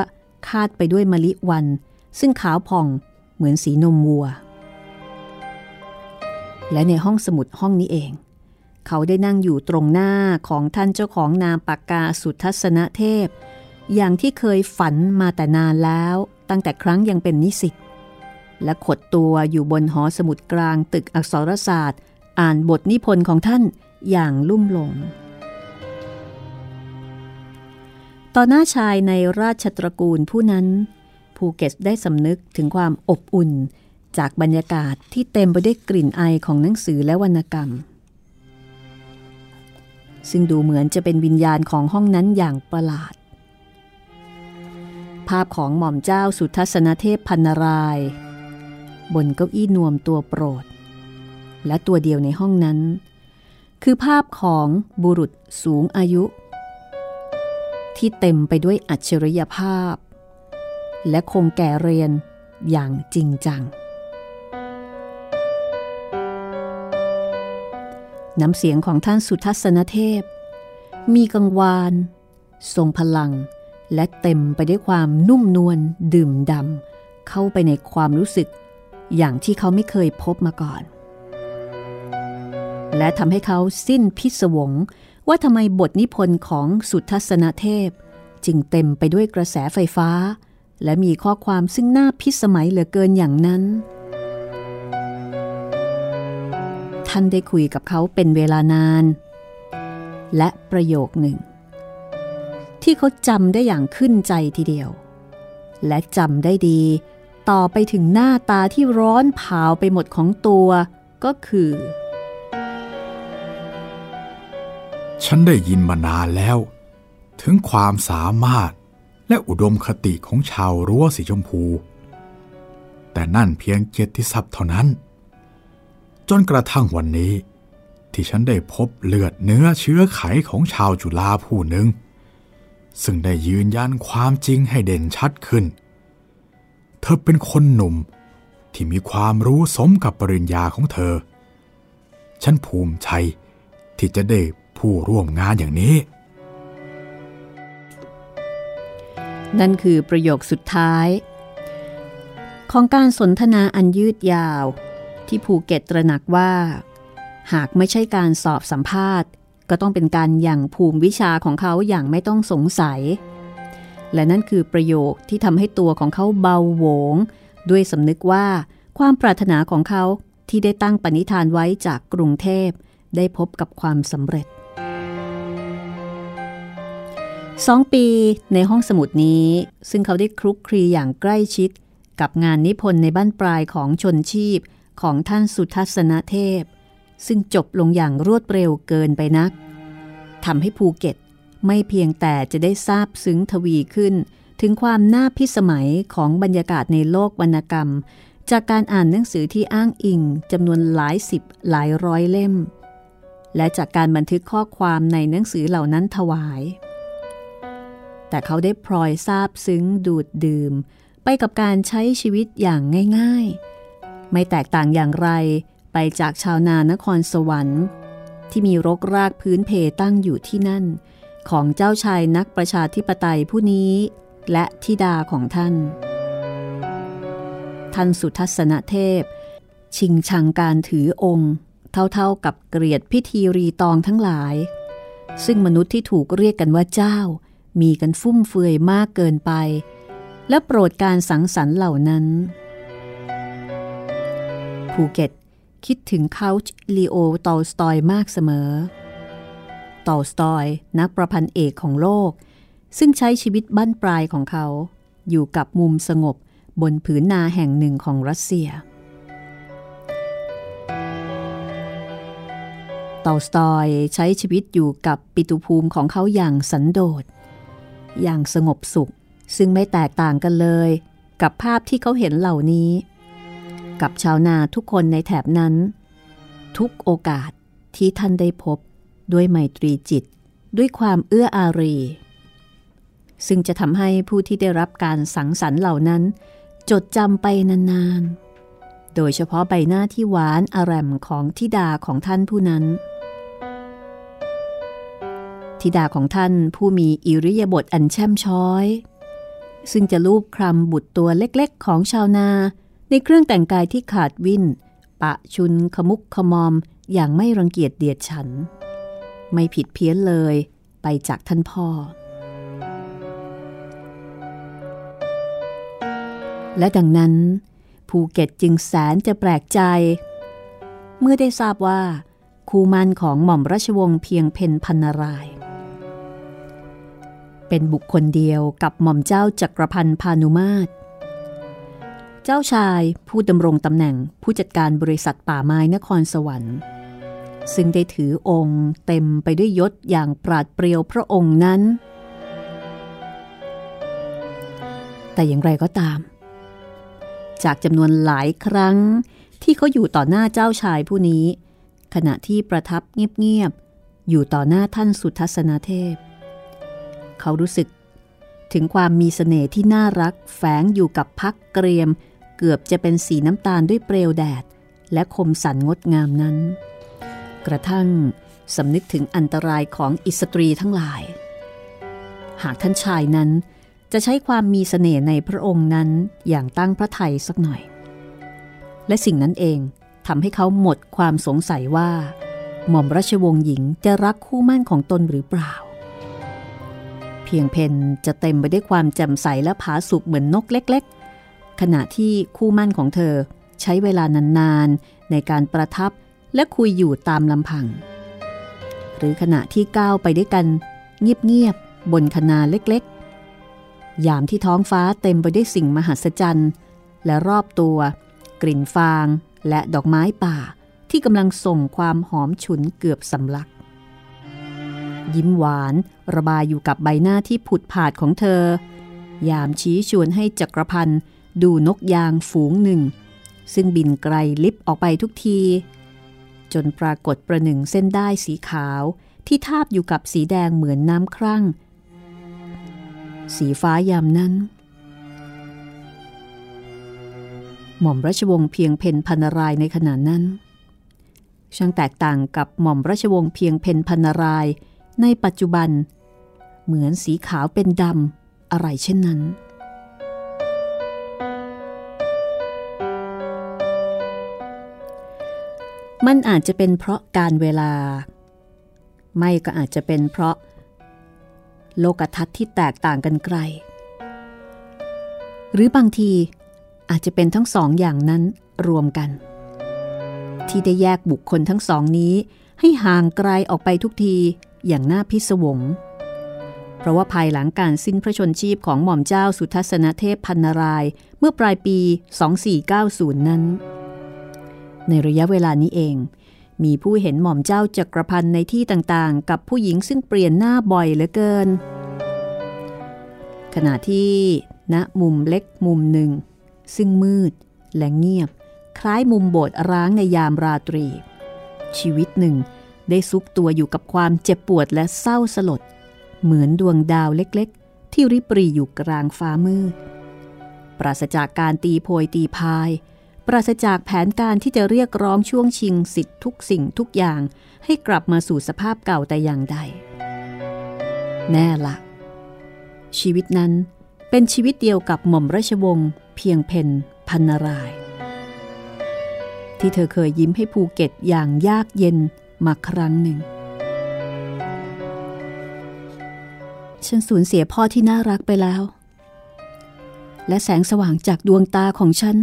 Speaker 2: คาดไปด้วยมะลิวัน ซึ่งขาวผ่องเหมือนสีนมวัว และในห้องสมุดห้องนี้เอง เขาได้นั่งอยู่ตรงหน้าของท่านเจ้าของนามปากกาสุทัศนเทพ อย่างที่เคยฝันมาแต่นานแล้วตั้งแต่ครั้งยังเป็นนิสิต และขดตัวอยู่บนหอสมุดกลางตึกอักษรศาสตร์ อ่านบทนิพนธ์ของท่านอย่างลุ่มหลง ต่อหน้าชายในราชตระกูลผู้นั้น ภูเก็ตได้สำนึกถึงความอบอุ่นจากบรรยากาศที่เต็มไปด้วยกลิ่นไอของหนังสือและวรรณกรรม ซึ่งดูเหมือนจะเป็นวิญญาณของห้องนั้นอย่างประหลาด ภาพของหม่อมเจ้าสุทัศนเทพพันราย บนเก้าอี้นวมตัวโปรด และตัวเดียวในห้องนั้น คือภาพของบุรุษสูงอายุ ที่เต็มไปด้วยอัจฉริยภาพ และคงแก่เรียนอย่างจริงจัง น้ำเสียงของท่านสุทัศนเทพ มีกังวาน ทรงพลัง และเต็มไปด้วยความนุ่มนวลดื่มดำเข้าไปในความรู้สึก อย่างที่เขาไม่เคยพบมาก่อน และทำให้เขาสิ้นพิศวงว่าทำไมบทนิพนธ์ของสุทัศนเทพ จึงเต็มไปด้วยกระแสไฟฟ้า และมีข้อความซึ่งน่าพิสมัยเหลือเกินอย่างนั้น ท่านได้คุยกับเขาเป็นเวลานาน และประโยคหนึ่ง ที่เขาจำได้อย่างขึ้นใจทีเดียว และจำได้ดี ต่อไปถึงหน้าตาที่ร้อนเผาไปหมดของตัวก็คือ
Speaker 1: ฉันได้ยินมานานแล้ว ถึงความสามารถและอุดมคติของชาวรั้วสีชมพู แต่นั่นเพียงเกียรติศัพท์เท่านั้น จนกระทั่งวันนี้ ที่ฉันได้พบเลือดเนื้อเชื้อไขของชาวจุฬาผู้หนึ่ง ซึ่งได้ยืนยันความจริงให้เด่นชัดขึ้น ธอเป็นคนหนุ่มที่มีความรู้สมกับปริญญาของเธอ ฉันภูมิใจที่จะได้ผู้ร่วมงานอย่างนี้
Speaker 2: นั่นคือประโยคสุดท้าย ของการสนทนาอันยืดยาว ที่ภูเก็ตตระหนักว่า หากไม่ใช่การสอบสัมภาษณ์ ก็ต้องเป็นการอย่างภูมิวิชาของเขาอย่างไม่ต้องสงสัย และนั่นคือประโยคที่ทำให้ตัวของเขาเบาโหวง ด้วยสำนึกว่าความปรารถนาของเขาที่ได้ตั้งปณิธานไว้จากกรุงเทพ ได้พบกับความสำเร็จสองปีในห้องสมุดนี้ ซึ่งเขาได้คลุกคลีอย่างใกล้ชิด กับงานนิพนธ์ในบ้านปลายของชนชีพของท่านสุทัศนเทพ ซึ่งจบลงอย่างรวดเร็วเกินไปนักทำให้ภูเก็ต ไม่เพียงแต่จะได้ทราบซึ้งทวีขึ้น ถึงความน่าพิสมัยของบรรยากาศในโลกวรรณกรรม จากการอ่านหนังสือที่อ้างอิงจำนวนหลายสิบหลายร้อยเล่ม และจากการบันทึกข้อความในหนังสือเหล่านั้นถวาย แต่เขาได้พลอยซาบซึ้งดูดดื่ม ไปกับการใช้ชีวิตอย่างง่ายๆ ไม่แตกต่างอย่างไรไปจากชาวนานครสวรรค์ ที่มีรกรากพื้นเพตั้งอยู่ที่นั่น ของเจ้าชายนักประชาธิปไตยผู้นี้ และทิดาของท่าน ท่านสุทัศนเทพ ชิงชังการถือองค์ เท่าๆกับเกลียดพิธีรีตองทั้งหลาย ซึ่งมนุษย์ที่ถูกเรียกกันว่าเจ้า มีกันฟุ่มเฟือยมากเกินไป และโปรดการสังสรรค์เหล่านั้น ภูเก็ตคิดถึงคาชลีโอตอลสตอยมากเสมอ ตอลสตอย นักประพันธ์เอกของโลก ซึ่งใช้ชีวิตบั้นปลายของเขา อยู่กับมุมสงบบนผืนนาแห่งหนึ่งของรัสเซีย ตอลสตอยใช้ชีวิตอยู่กับปิตุภูมิของเขาอย่างสันโดษ อย่างสงบสุข ซึ่งไม่แตกต่างกันเลย กับภาพที่เขาเห็นเหล่านี้ กับชาวนาทุกคนในแถบนั้น ทุกโอกาสที่ท่านได้พบ ด้วยไมตรีจิต ด้วยความเอื้ออารี ซึ่งจะทำให้ผู้ที่ได้รับการสังสรรค์เหล่านั้น จดจำไปนานๆ โดยเฉพาะใบหน้าที่หวานอารมของทิดาของท่านผู้นั้นธิดาของท่านผู้มีอิริยาบถอันแช่มช้อย ซึ่งจะลูบคลำบุตรตัวเล็กๆ ของชาวนา ในเครื่องแต่งกายที่ขาดวินปะชุนขมุกขมอมอย่างไม่รังเกียจเดียดฉัน ไม่ผิดเพี้ยนเลยไปจากท่านพ่อ และดังนั้น ภูเก็ตจึงแสนจะแปลกใจ เมื่อได้ทราบว่า คูมันของหม่อมราชวงศ์เพียงเพนพันนาราย เป็นบุคคลเดียวกับหม่อมเจ้าจักรพันธ์พานุมาตรเจ้าชายผู้ดำรงตำแหน่งผู้จัดการบริษัทป่าไม้นครสวรรค์ ซึ่งได้ถือองค์เต็มไปด้วยยศอย่างปราดเปรียวพระองค์นั้น แต่อย่างไรก็ตาม จากจำนวนหลายครั้งที่เขาอยู่ต่อหน้าเจ้าชายผู้นี้ ขณะที่ประทับเงียบๆ อยู่ต่อหน้าท่านสุทัศนเทพ เขารู้สึกถึงความมีสเสน่ห์ที่น่ารักแฝงอยู่กับพักเกรียม เกือบจะเป็นสีน้ำตาลด้วยเปลวแดด และคมสันงดงามนั้น กระทั่งสำนึกถึงอันตรายของอิสตรีทั้งหลาย หากท่านชายนั้นจะใช้ความมีสเสน่ห์ในพระองค์นั้นอย่างตั้งพระไทยสักหน่อย และสิ่งนั้นเองทำให้เขาหมดความสงสัยว่า หม่อมราชวงศ์หญิงจะรักคู่มั่นของตนหรือเปล่า เพียงเพนจะเต็มไปด้วยความแจ่มใสและผาสุกเหมือนนกเล็ก ๆ ขณะที่คู่มั่นของเธอใช้เวลานานๆในการประทับ และคุยอยู่ตามลำพัง หรือขณะที่ก้าวไปด้วยกัน เงียบๆบนคนาเล็กๆ ยามที่ท้องฟ้าเต็มไปด้วยสิ่งมหัศจรรย์และรอบตัว กลิ่นฟางและดอกไม้ป่าที่กำลังส่งความหอมฉุนเกือบสำลัก ยิ้มหวานระบายอยู่กับใบหน้าที่ผุดผาดของเธอ ยามชี้ชวนให้จักรพันธ์ดูนกยางฝูงหนึ่ง ซึ่งบินไกลลิบออกไปทุกที จนปรากฏประหนึ่งเส้นได้สีขาวที่ทาบอยู่กับสีแดงเหมือนน้ำครั่ง สีฟ้ายามนั้น หม่อมราชวงศ์เพียงเพนพันรายในขณะนั้น ช่างแตกต่างกับหม่อมราชวงศ์เพียงเพนพันรายในปัจจุบัน เหมือนสีขาวเป็นดำอะไรเช่นนั้น มันอาจจะเป็นเพราะการเวลา ไม่ก็อาจจะเป็นเพราะ โลกทัศน์ที่แตกต่างกันไกล หรือบางทีอาจจะเป็นทั้งสองอย่างนั้นรวมกัน ที่ได้แยกบุคคลทั้งสองนี้ ให้ห่างไกลออกไปทุกทีอย่างน่าพิศวง เพราะว่าภายหลังการสิ้นพระชนชีพของหม่อมเจ้าสุทัศนเทพพันนารายเมื่อปลายปี 2490 นั้น ในระยะเวลานี้เอง มีผู้เห็นหม่อมเจ้าจักรพันธ์ในที่ต่างๆ กับผู้หญิงซึ่งเปลี่ยนหน้าบ่อยเหลือเกิน ขณะที่ณมุมเล็กมุมหนึ่ง ซึ่งมืดและเงียบ คล้ายมุมโบสถ์ร้างในยามราตรี ชีวิตหนึ่งได้ซุกตัวอยู่กับความเจ็บปวดและเศร้าสลด เหมือนดวงดาวเล็กๆ ที่ริบรีอยู่กลางฟ้ามืด ปราศจากการตีโพยตีพาย ปราศจากแผนการที่จะเรียกร้องช่วงชิงสิทธิ์ทุกสิ่งทุกอย่างให้กลับมาสู่สภาพเก่าแต่อย่างใด แน่ละ ชีวิตนั้นเป็นชีวิตเดียวกับหม่อมราชวงศ์เพียงเพนพันนาราย ที่เธอเคยยิ้มให้ภูเก็ตอย่างยากเย็นมาครั้งหนึ่ง ฉันสูญเสียพ่อที่น่ารักไปแล้ว และแสงสว่างจากดวงตาของฉัน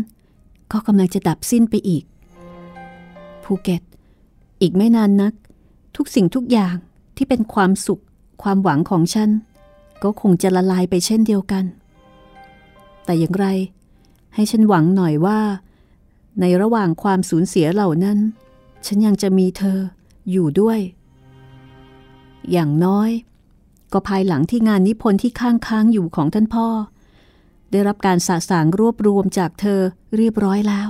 Speaker 2: ก็กำลังจะดับสิ้นไปอีก ภูเก็ต อีกไม่นานนัก ทุกสิ่งทุกอย่างที่เป็นความสุข ความหวังของฉัน ก็คงจะละลายไปเช่นเดียวกัน แต่อย่างไร ให้ฉันหวังหน่อยว่า ในระหว่างความสูญเสียเหล่านั้น ฉันยังจะมีเธออยู่ด้วย อย่างน้อย ก็ภายหลังที่งานนิพนธ์ที่ค้างค้างอยู่ของท่านพ่อ ได้รับการสะสางรวบรวมจากเธอเรียบร้อยแล้ว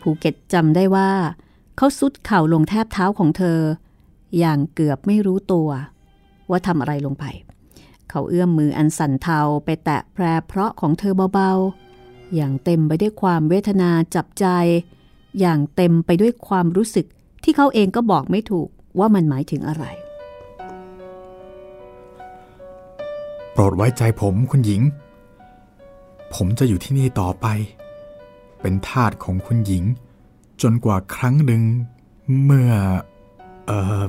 Speaker 2: ภูเก็ตจำได้ว่า เขาซุดเข่าลงแทบเท้าของเธอ อย่างเกือบไม่รู้ตัว ว่าทำอะไรลงไป เขาเอื้อมมืออันสั่นเทาไปแตะแพรเพราะของเธอเบาๆ อย่างเต็มไปด้วยความเวทนาจับใจ อย่างเต็มไปด้วยความรู้สึกที่เขาเองก็บอกไม่ถูกว่ามันหมายถึงอะไร
Speaker 1: โปรดไว้ใจผมคุณหญิง ผมจะอยู่ที่นี่ต่อไป เป็นทาสของคุณหญิง จนกว่าครั้งหนึ่งเมื่อ เออ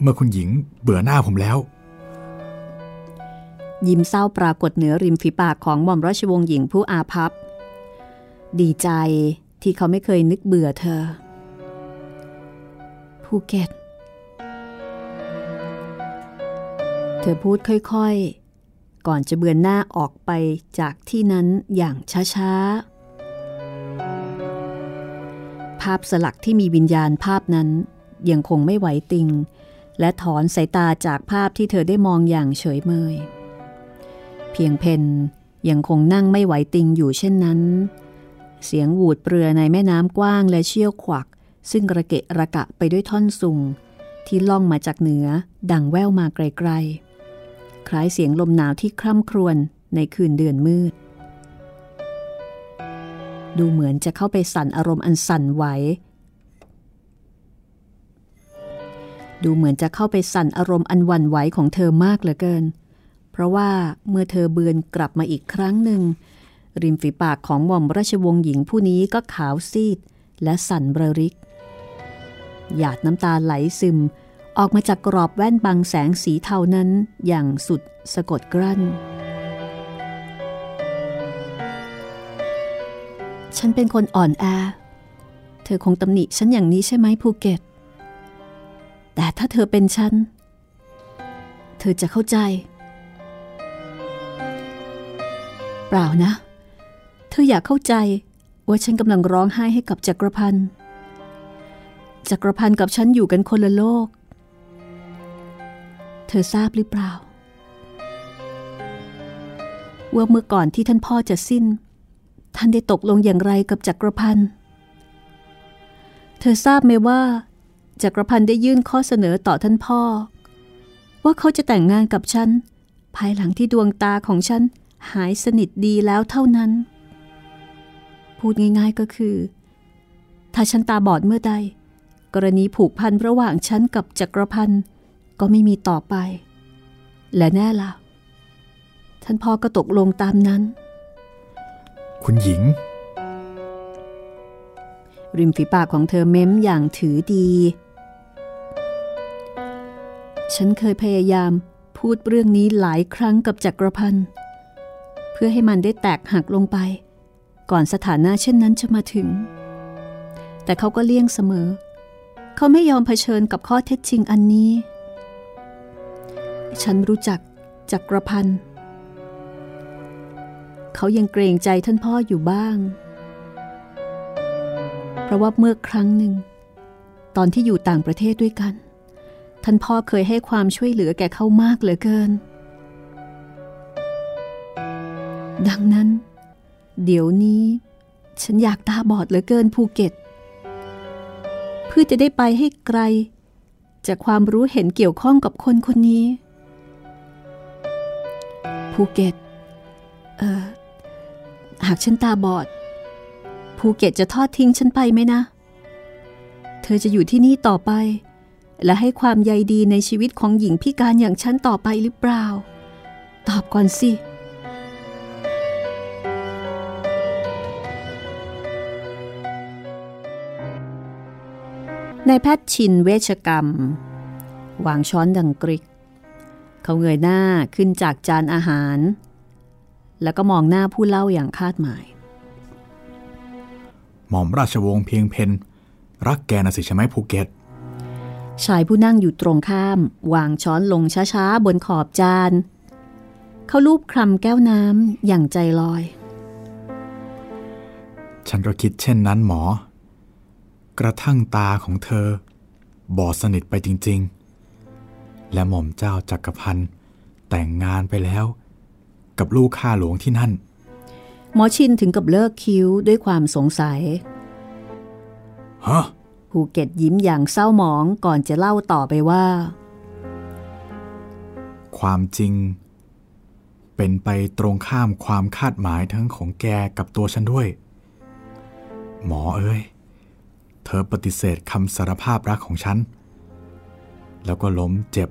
Speaker 1: เมื่อคุณหญิงเบื่อหน้าผมแล้ว
Speaker 2: ยิ้มเศร้าปรากฏเหนือริมฝีปากของหม่อมราชวงศ์หญิงผู้อาภัพ ดีใจที่เขาไม่เคยนึกเบื่อเธอ ภูเก็ต เธอพูดค่อย ๆ ก่อนจะเบือนหน้าออกไปจากที่นั้นอย่างช้าๆ ภาพสลักที่มีวิญญาณภาพนั้นยังคงไม่ไหวติง และถอนสายตาจากภาพที่เธอได้มองอย่างเฉยเมย เพียงเพนยังคงนั่งไม่ไหวติงอยู่เช่นนั้น เสียงหวูดเปรือในแม่น้ำกว้างและเชี่ยวขวัก ซึ่งระเกะระกะไปด้วยท่อนสุงที่ล่องมาจากเหนือดังแว่วมาไกลๆ ล้ายเสียงลมหนาวที่คร่ำครวญในคืนเดือนมืด ดูเหมือนจะเข้าไปสั่นอารมณ์อันสั่นไหว ดูเหมือนจะเข้าไปสั่นอารมณ์อันวันไหวของเธอมากเหลือเกิน เพราะว่าเมื่อเธอเบือนกลับมาอีกครั้งหนึ่ง ริมฝีปากของหม่อมราชวงศ์หญิงผู้นี้ก็ขาวซีด และสั่นเบรริก หยาดน้ำตาไหลซึม ออกมาจากกรอบแว่นบังแสงสีเทานั้นอย่างสุดสะกดกลั้น ฉันเป็นคนอ่อนแอ เธอคงตำหนิฉันอย่างนี้ใช่ไหมภูเก็ต แต่ถ้าเธอเป็นฉัน เธอจะเข้าใจ เปล่านะ เธออยากเข้าใจว่าฉันกำลังร้องไห้ให้กับจักรพันธ์จักรพันธ์กับฉันอยู่กันคนละโลก ธอทราบหรือเปล่า ว่าเมื่อก่อนที่ท่านพ่อจะสิ้น ท่านได้ตกลงอย่างไรกับจักรพันธ์เธอทราบไหมว่าจักรพันธ์ได้ยื่นข้อเสนอต่อท่านพ่อ ว่าเขาจะแต่งงานกับฉัน ภายหลังที่ดวงตาของฉันหายสนิทดีแล้วเท่านั้น พูดง่ายๆก็คือ ถ้าฉันตาบอดเมื่อใด กรณีผูกพันระหว่างฉันกับจักรพันธ์ ก็ไม่มีต่อไป และแน่ละ่ะท่านพ่อก็ตกลงตามนั้น
Speaker 1: คุณหญิง
Speaker 2: ริมฝีปากของเธอเม้มอย่างถือดี ฉันเคยพยายามพูดเรื่องนี้หลายครั้งกับจักรพันธ์เพื่อให้มันได้แตกหักลงไป ก่อนสถานะเช่นนั้นจะมาถึง แต่เขาก็เลี่ยงเสมอ เขาไม่ยอมเผชิญกับข้อเท็จจริงอันนี้ ฉันรู้จักจักรพันธ์เขายังเกรงใจท่านพ่ออยู่บ้าง เพราะว่าเมื่อครั้งหนึ่ง ตอนที่อยู่ต่างประเทศด้วยกัน ท่านพ่อเคยให้ความช่วยเหลือแก่เขามากเหลือเกิน ดังนั้น เดี๋ยวนี้ ฉันอยากตาบอดเหลือเกินภูเก็ต เพื่อจะได้ไปให้ไกล จากความรู้เห็นเกี่ยวข้องกับคนคนนี้ ภูเก็ต เออหากฉันตาบอด ภูเก็ตจะทอดทิ้งฉันไปไหมนะ เธอจะอยู่ที่นี่ต่อไป และให้ความใยดีในชีวิตของหญิงพิการอย่างฉันต่อไปหรือเปล่า ตอบก่อนสิในแพทย์ชินเวชกรรม วางช้อนดังกริก เขาเงยหน้าขึ้นจากจานอาหาร แล้วก็มองหน้าผู้เล่าอย่างคาดหมาย
Speaker 1: หม่อมราชวงศ์เพียงเพนรักแกนะสิใช่ไหมภูเก็ต
Speaker 2: ชายผู้นั่งอยู่ตรงข้าม วางช้อนลงช้าๆ บนขอบจาน เขาลูบคลำแก้วน้ำอย่างใจลอย
Speaker 1: ฉันก็คิดเช่นนั้นหมอ กระทั่งตาของเธอ บอดสนิทไปจริง ๆ และหม่อมเจ้าจักรพันธ์แต่งงานไปแล้ว กับลูกข้าหลวงที่นั่น
Speaker 2: หมอชินถึงกับเลิกคิ้วด้วยความสงสัย
Speaker 1: ฮะ
Speaker 2: ภูเก็ตยิ้มอย่างเศร้าหมองก่อนจะเล่าต่อไปว่า
Speaker 1: ความจริง เป็นไปตรงข้ามความคาดหมายทั้งของแกกับตัวฉันด้วย หมอเอ้ย เธอปฏิเสธคำสารภาพรักของฉัน แล้วก็ล้มเจ็บ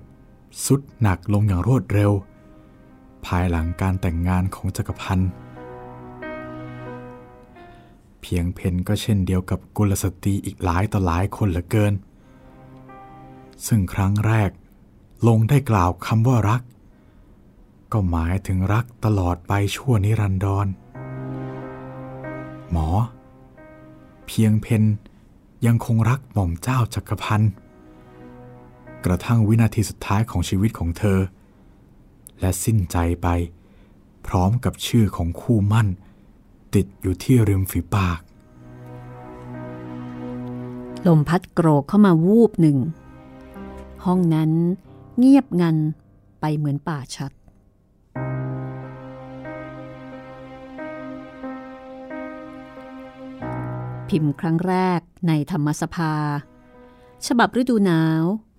Speaker 1: สุดหนักลงอย่างรวดเร็ว ภายหลังการแต่งงานของจักรพันธ์เพียงเพนก็เช่นเดียวกับกุลสตรีอีกหลายต่อหลายคนเหลือเกิน ซึ่งครั้งแรกลงได้กล่าวคำว่ารัก ก็หมายถึงรักตลอดไปชั่วนิรันดร หมอ เพียงเพนยังคงรักหม่อมเจ้าจักรพันธ์ กระทั่งวินาทีสุดท้ายของชีวิตของเธอ และสิ้นใจไป พร้อมกับชื่อของคู่มั่น ติดอยู่ที่ริมฝีปาก
Speaker 2: ลมพัดโกรกเข้ามาวูบหนึ่ง ห้องนั้นเงียบงันไปเหมือนป่าชัดพิมพ์ครั้งแรกในธรรมสภา ฉบับฤดูหนาว